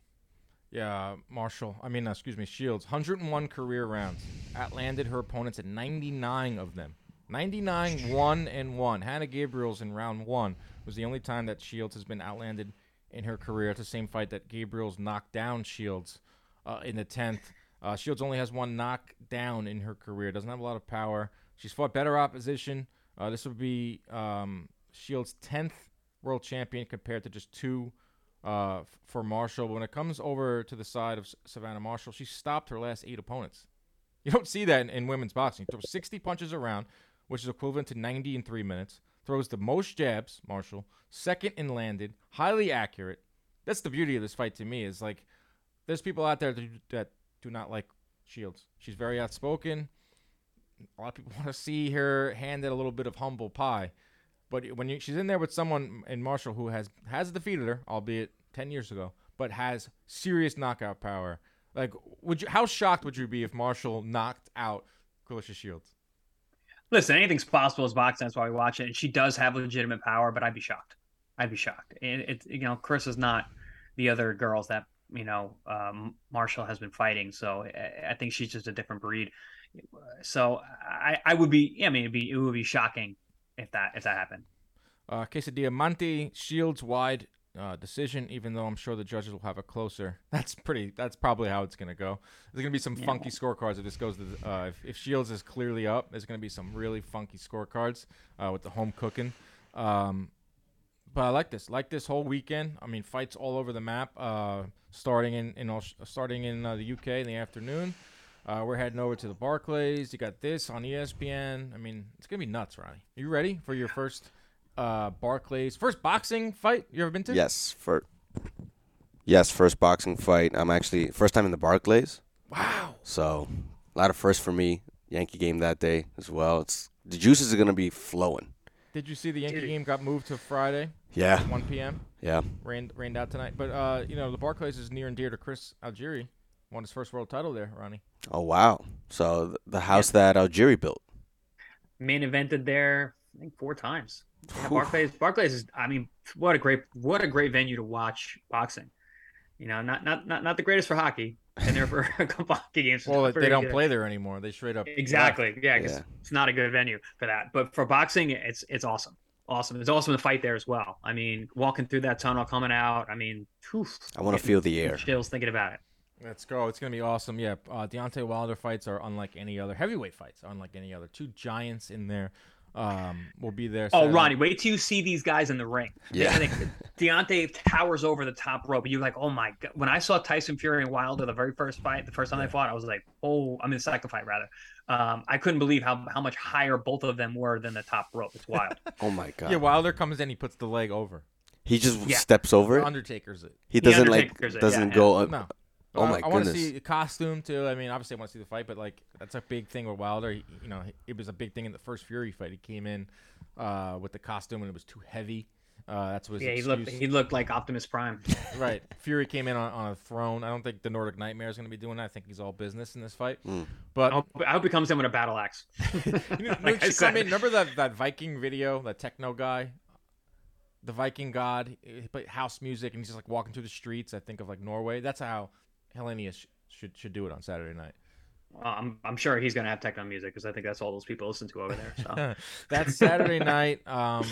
Yeah, Marshall. I mean, uh, excuse me, Shields. 101 career rounds. Outlanded her opponents at 99 of them. 99, 1 and 1. Hanna Gabriels in round one was the only time that Shields has been outlanded in her career. It's the same fight that Gabriels knocked down Shields uh, in the 10th. Uh, Shields only has one knockdown in her career. Doesn't have a lot of power. She's fought better opposition. Uh, this would be um, Shields' 10th world champion compared to just two uh, for Marshall. But when it comes over to the side of Savannah Marshall, she stopped her last eight opponents. You don't see that in, in women's boxing. Throws 60 punches around, which is equivalent to 90 in three minutes. Throws the most jabs, Marshall. Second in landed, highly accurate. That's the beauty of this fight to me. Is like, there's people out there that, that do not like Shields. She's very outspoken. A lot of people want to see her handed a little bit of humble pie. But when you, she's in there with someone in Marshall who has has defeated her, albeit ten years ago, but has serious knockout power. Like, would you? How shocked would you be if Marshall knocked out Claressa Shields? Listen, anything's possible as boxing. That's why we watch it. And she does have legitimate power, but I'd be shocked. I'd be shocked. And it's you know, Chris is not the other girls that you know um, Marshall has been fighting. So I, I think she's just a different breed. So I, I would be. I mean, it'd be it would be shocking if that if that happened. Uh, Diamante Shields wide uh, decision, even though I'm sure the judges will have a closer. That's pretty. That's probably how it's gonna go. There's gonna be some yeah. funky scorecards if this goes to. The, uh, if, if, Shields is clearly up, there's gonna be some really funky scorecards uh, with the home cooking. Um, but I like this. Like this whole weekend. I mean, fights all over the map. Uh, starting in in starting in uh, the UK in the afternoon. Uh, we're heading over to the Barclays. You got this on ESPN. I mean, it's gonna be nuts, Ronnie. Are you ready for your first uh, Barclays first boxing fight you ever been to? Yes, for yes, first boxing fight. I'm actually first time in the Barclays. Wow. So a lot of firsts for me. Yankee game that day as well. It's the juices are gonna be flowing. Did you see the Yankee game got moved to Friday? Yeah. 1 p.m. Yeah. Rained rained out tonight, but uh, you know the Barclays is near and dear to Chris Algieri. Won his first world title there, Ronnie. Oh wow! So the house yeah. that Algieri built. Main evented there, I think four times. Yeah, Barclays. Barclays is. I mean, what a great, what a great venue to watch boxing. You know, not not not not the greatest for hockey. And there for a couple hockey games. Well, they don't good. play there anymore. They straight up. Exactly. Left. Yeah, yeah. it's not a good venue for that. But for boxing, it's it's awesome. Awesome. It's awesome to fight there as well. I mean, walking through that tunnel, coming out. I mean, whew, I want to feel the air. Chills thinking about it. Let's go. It's going to be awesome. Yeah. Uh, Deontay Wilder fights are unlike any other. Heavyweight fights are unlike any other. Two giants in there um, will be there. Oh, Ronnie, wait till you see these guys in the ring. Yeah. Deontay towers over the top rope. You're like, oh my God. When I saw Tyson Fury and Wilder the very first fight, the first time yeah. they fought, I was like, oh, I mean, the second fight, rather. Um, I couldn't believe how, how much higher both of them were than the top rope. It's wild. oh my God. Yeah, Wilder comes in, he puts the leg over. He just yeah. steps over it. Undertaker's it. He doesn't like doesn't yeah, go up. No. Oh my I, I want to see the costume too. I mean, obviously I want to see the fight, but like that's a big thing with Wilder. He, you know, it was a big thing in the first Fury fight. He came in uh, with the costume and it was too heavy. Uh, that's what. yeah, he looked. He looked like Optimus Prime. right. Fury came in on, on a throne. I don't think the Nordic Nightmare is going to be doing that. I think he's all business in this fight. Mm. But I hope, I hope he comes in with a battle axe. you know, Like I she said. come in- remember that that Viking video, that techno guy, the Viking god. He played house music and he's just like walking through the streets. I think of like Norway. That's how Helenius sh- should should do it on Saturday night. Well, I'm I'm sure he's gonna have techno music because I think that's all those people listen to over there. So That's Saturday night. Um,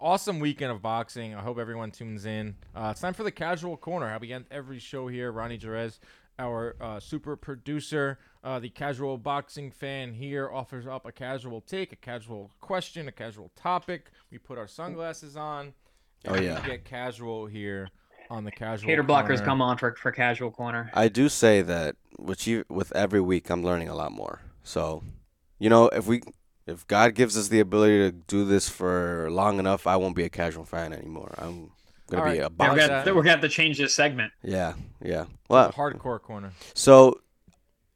awesome weekend of boxing. I hope everyone tunes in. Uh, it's time for the casual corner. How we end every show here. Ronnie Jerez, our uh, super producer, uh, the casual boxing fan here, offers up a casual take, a casual question, a casual topic. We put our sunglasses on. Oh, yeah. we get casual here on the casual. hater blockers corner. come on for for casual corner. I do say that with you with every week I'm learning a lot more. So, you know, if we if God gives us the ability to do this for long enough, I won't be a casual fan anymore. I'm gonna All be right. a Yeah, Box we're, boxer. gonna, we're gonna have to change this segment. Yeah, yeah. The Well, hardcore corner. so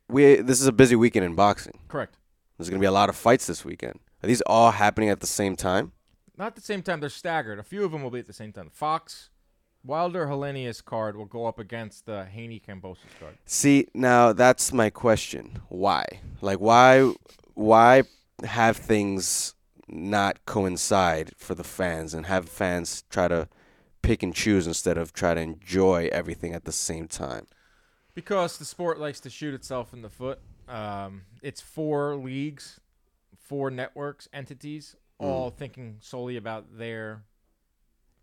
we this is a busy weekend in boxing. Correct. There's gonna be a lot of fights this weekend. Are these all happening at the same time? Not at the same time. They're staggered. A few of them will be at the same time. Fox, Wilder, Helenius card will go up against the Haney Kambosos card. See, now that's my question. Why? Like why why have things not coincide for the fans and have fans try to pick and choose instead of try to enjoy everything at the same time? Because the sport likes to shoot itself in the foot. Um, it's four leagues, four networks, entities, all thinking solely about their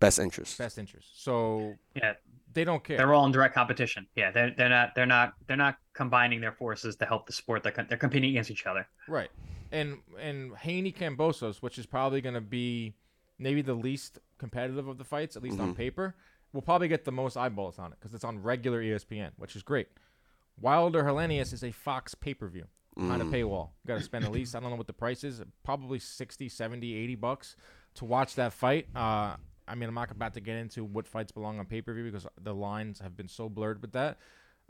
Best interest. best interest. So Yeah, they don't care. they're all in direct competition. Yeah, they're they're not they're not they're not combining their forces to help the sport. They're they're competing against each other. Right. And and Haney Kambosos, which is probably going to be maybe the least competitive of the fights, at least on paper, will probably get the most eyeballs on it because it's on regular ESPN, which is great. Wilder Helenius is a Fox pay per view behind a paywall. You got to spend at least, I don't know what the price is, probably 60, 70, 80 bucks to watch that fight. Uh, I mean, I'm not about to get into what fights belong on pay per view because the lines have been so blurred with that.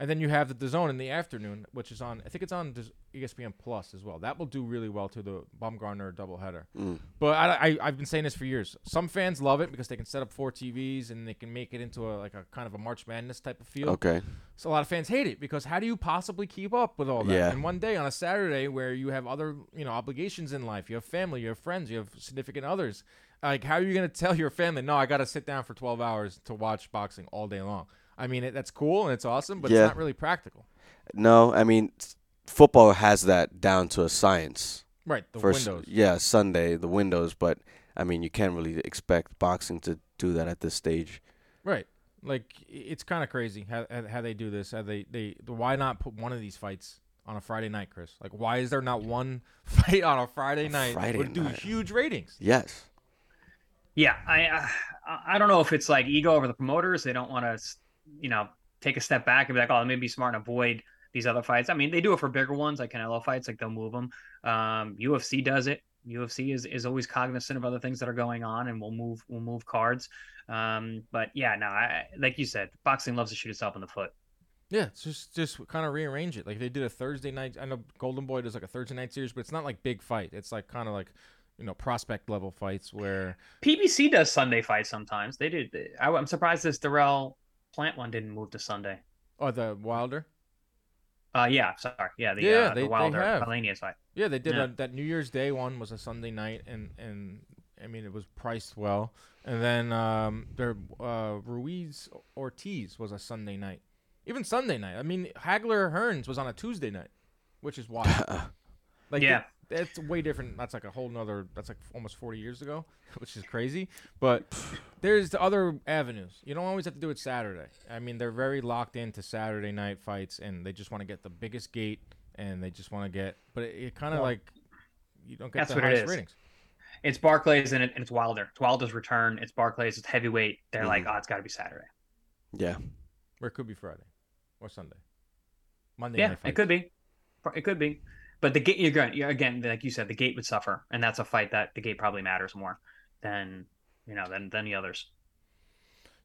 And then you have the DAZN in the afternoon, which is on. I think it's on ESPN Plus as well. That will do really well to the Baumgardner doubleheader. Mm. But I, I, I've been saying this for years. Some fans love it because they can set up four TVs and they can make it into a like a kind of a March Madness type of feel. Okay. So a lot of fans hate it because how do you possibly keep up with all that? Yeah. And one day on a Saturday where you have other, you know, obligations in life, you have family, you have friends, you have significant others. Like, how are you going to tell your family, no, I got to sit down for 12 hours to watch boxing all day long? I mean, it, that's cool and it's awesome, but Yeah. it's not really practical. No, I mean football has that down to a science. Right. The for s- windows. Yeah, Sunday, the windows, but I mean you can't really expect boxing to do that at this stage. Right. Like it's kind of crazy how, how how they do this. How they they why not put one of these fights on a Friday night, Chris? Like why is there not one fight on a Friday night Friday would do night. huge ratings? Yes. Yeah, I uh, I don't know if it's like ego over the promoters. They don't want to, you know, take a step back and be like, oh, maybe be smart and avoid these other fights. I mean, they do it for bigger ones like Canelo fights, like they'll move them. Um, UFC does it. UFC is, is always cognizant of other things that are going on, and we'll move we'll move cards. Um, but yeah, no, I, like you said, boxing loves to shoot itself in the foot. Yeah, just just kind of rearrange it. Like they did a Thursday night. I know Golden Boy does like a Thursday night series, but it's not like big fight. It's like kind of like you know prospect level fights where PBC does Sunday fights sometimes. They did. I, I'm surprised this Dirrell Plant one didn't move to Sunday. oh the Wilder. Uh, yeah, sorry, yeah, the Yeah, uh, they- the Wilder have. Fight. Yeah, they did Yeah. A, that New Year's Day one was a Sunday night, and and I mean it was priced well. And then um, their uh, Ruiz Ortiz was a Sunday night, even Sunday night. I mean Hagler Hearns was on a Tuesday night, which is wild. like Yeah. That- that's way different. That's like a whole nother. That's like almost forty years ago, which is crazy. But there's the other avenues. You don't always have to do it Saturday. I mean they're very locked into Saturday night fights, and they just want to get the biggest gate, and they just want to get. But it, it kind of Well, like you don't get that's the what it highest is. ratings. It's Barclays and, it, and it's Wilder. It's Wilder's return. It's Barclays. It's heavyweight. They're like, mm-hmm. oh, it's got to be Saturday. Yeah. Or it could be Friday or Sunday. Monday Yeah, night it could be. It could be. But the gate, you're going. You're, again, like you said, the gate would suffer, and that's a fight that the gate probably matters more than you know than than the others.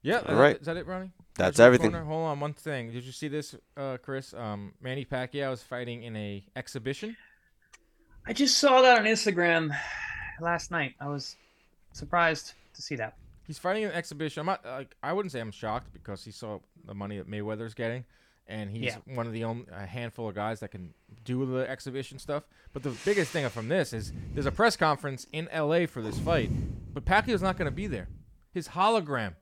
Yeah, All that- right. Is that it, Ronnie? That's Casual everything. Corner? Hold on, one thing. Did you see this, uh, Chris? Um, Manny Pacquiao is fighting in a exhibition. I just saw that on Instagram last night. I was surprised to see that. He's fighting an exhibition. I'm not like I wouldn't say I'm shocked because he saw the money that Mayweather's getting, and he's Yeah. one of the only a handful of guys that can do the exhibition stuff. But the biggest thing from this is there's a press conference in L.A. for this fight, but Pacquiao's not going to be there. His hologram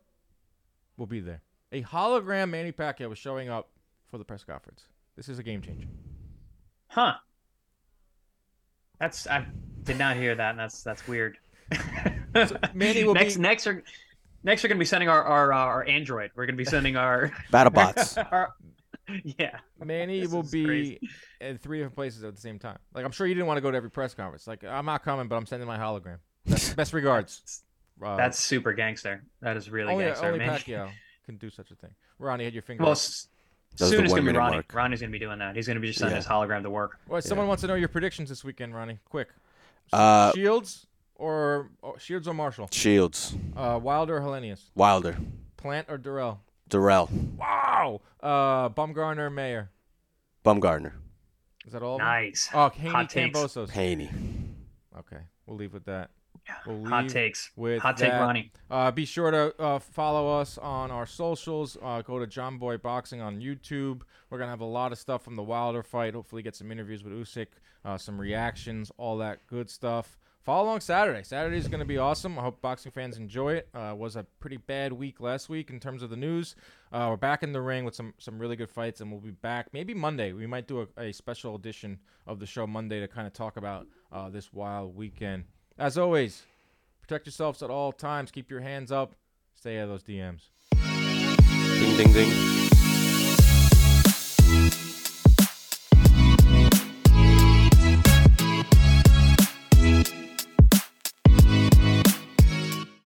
will be there. A hologram Manny Pacquiao was showing up for the press conference. This is a game changer. Huh. That's I did not hear that. And that's that's weird. Manny will next be- next are next we're gonna be sending our our uh, our Android. We're gonna be sending our, BattleBots. our yeah. Manny This will be crazy. at three different places at the same time. Like I'm sure you didn't want to go to every press conference. Like I'm not coming, but I'm sending my hologram. Best, best regards. Uh, That's super gangster. That is really only gangster, only man. Pacquiao can do such a thing. Ronnie, had your finger. Well, s- That soon it's gonna be Ronnie. mark. Ronnie's gonna be doing that. He's gonna be just sending Yeah. his hologram to work. Well, someone wants to know your predictions this weekend, Ronnie. Quick. Uh, Shields or, or Shields or Marshall? Shields, Uh, Wilder or Helenius? Wilder, Plant or Dirrell? Dirrell, Wow. Uh, Baumgardner or Mayer? Bumgardner, Is that all? of them? Nice. Oh, Haney Hot takes. Kambosos. Haney. Okay, we'll leave with that. We'll Hot takes. with Hot take. Ronnie. Uh, be sure to uh, follow us on our socials. Uh, go to Jomboy Boxing on YouTube. We're gonna have a lot of stuff from the Wilder fight. Hopefully, get some interviews with Usyk, uh, some reactions, all that good stuff. Follow along Saturday. Saturday is gonna be awesome. I hope boxing fans enjoy it. Uh, was a pretty bad week last week in terms of the news. Uh, we're back in the ring with some some really good fights, and we'll be back maybe Monday. We might do a, a special edition of the show Monday to kind of talk about uh, this wild weekend. As always, Protect yourselves at all times. Keep your hands up. Stay out of those DMs. Ding, ding, ding.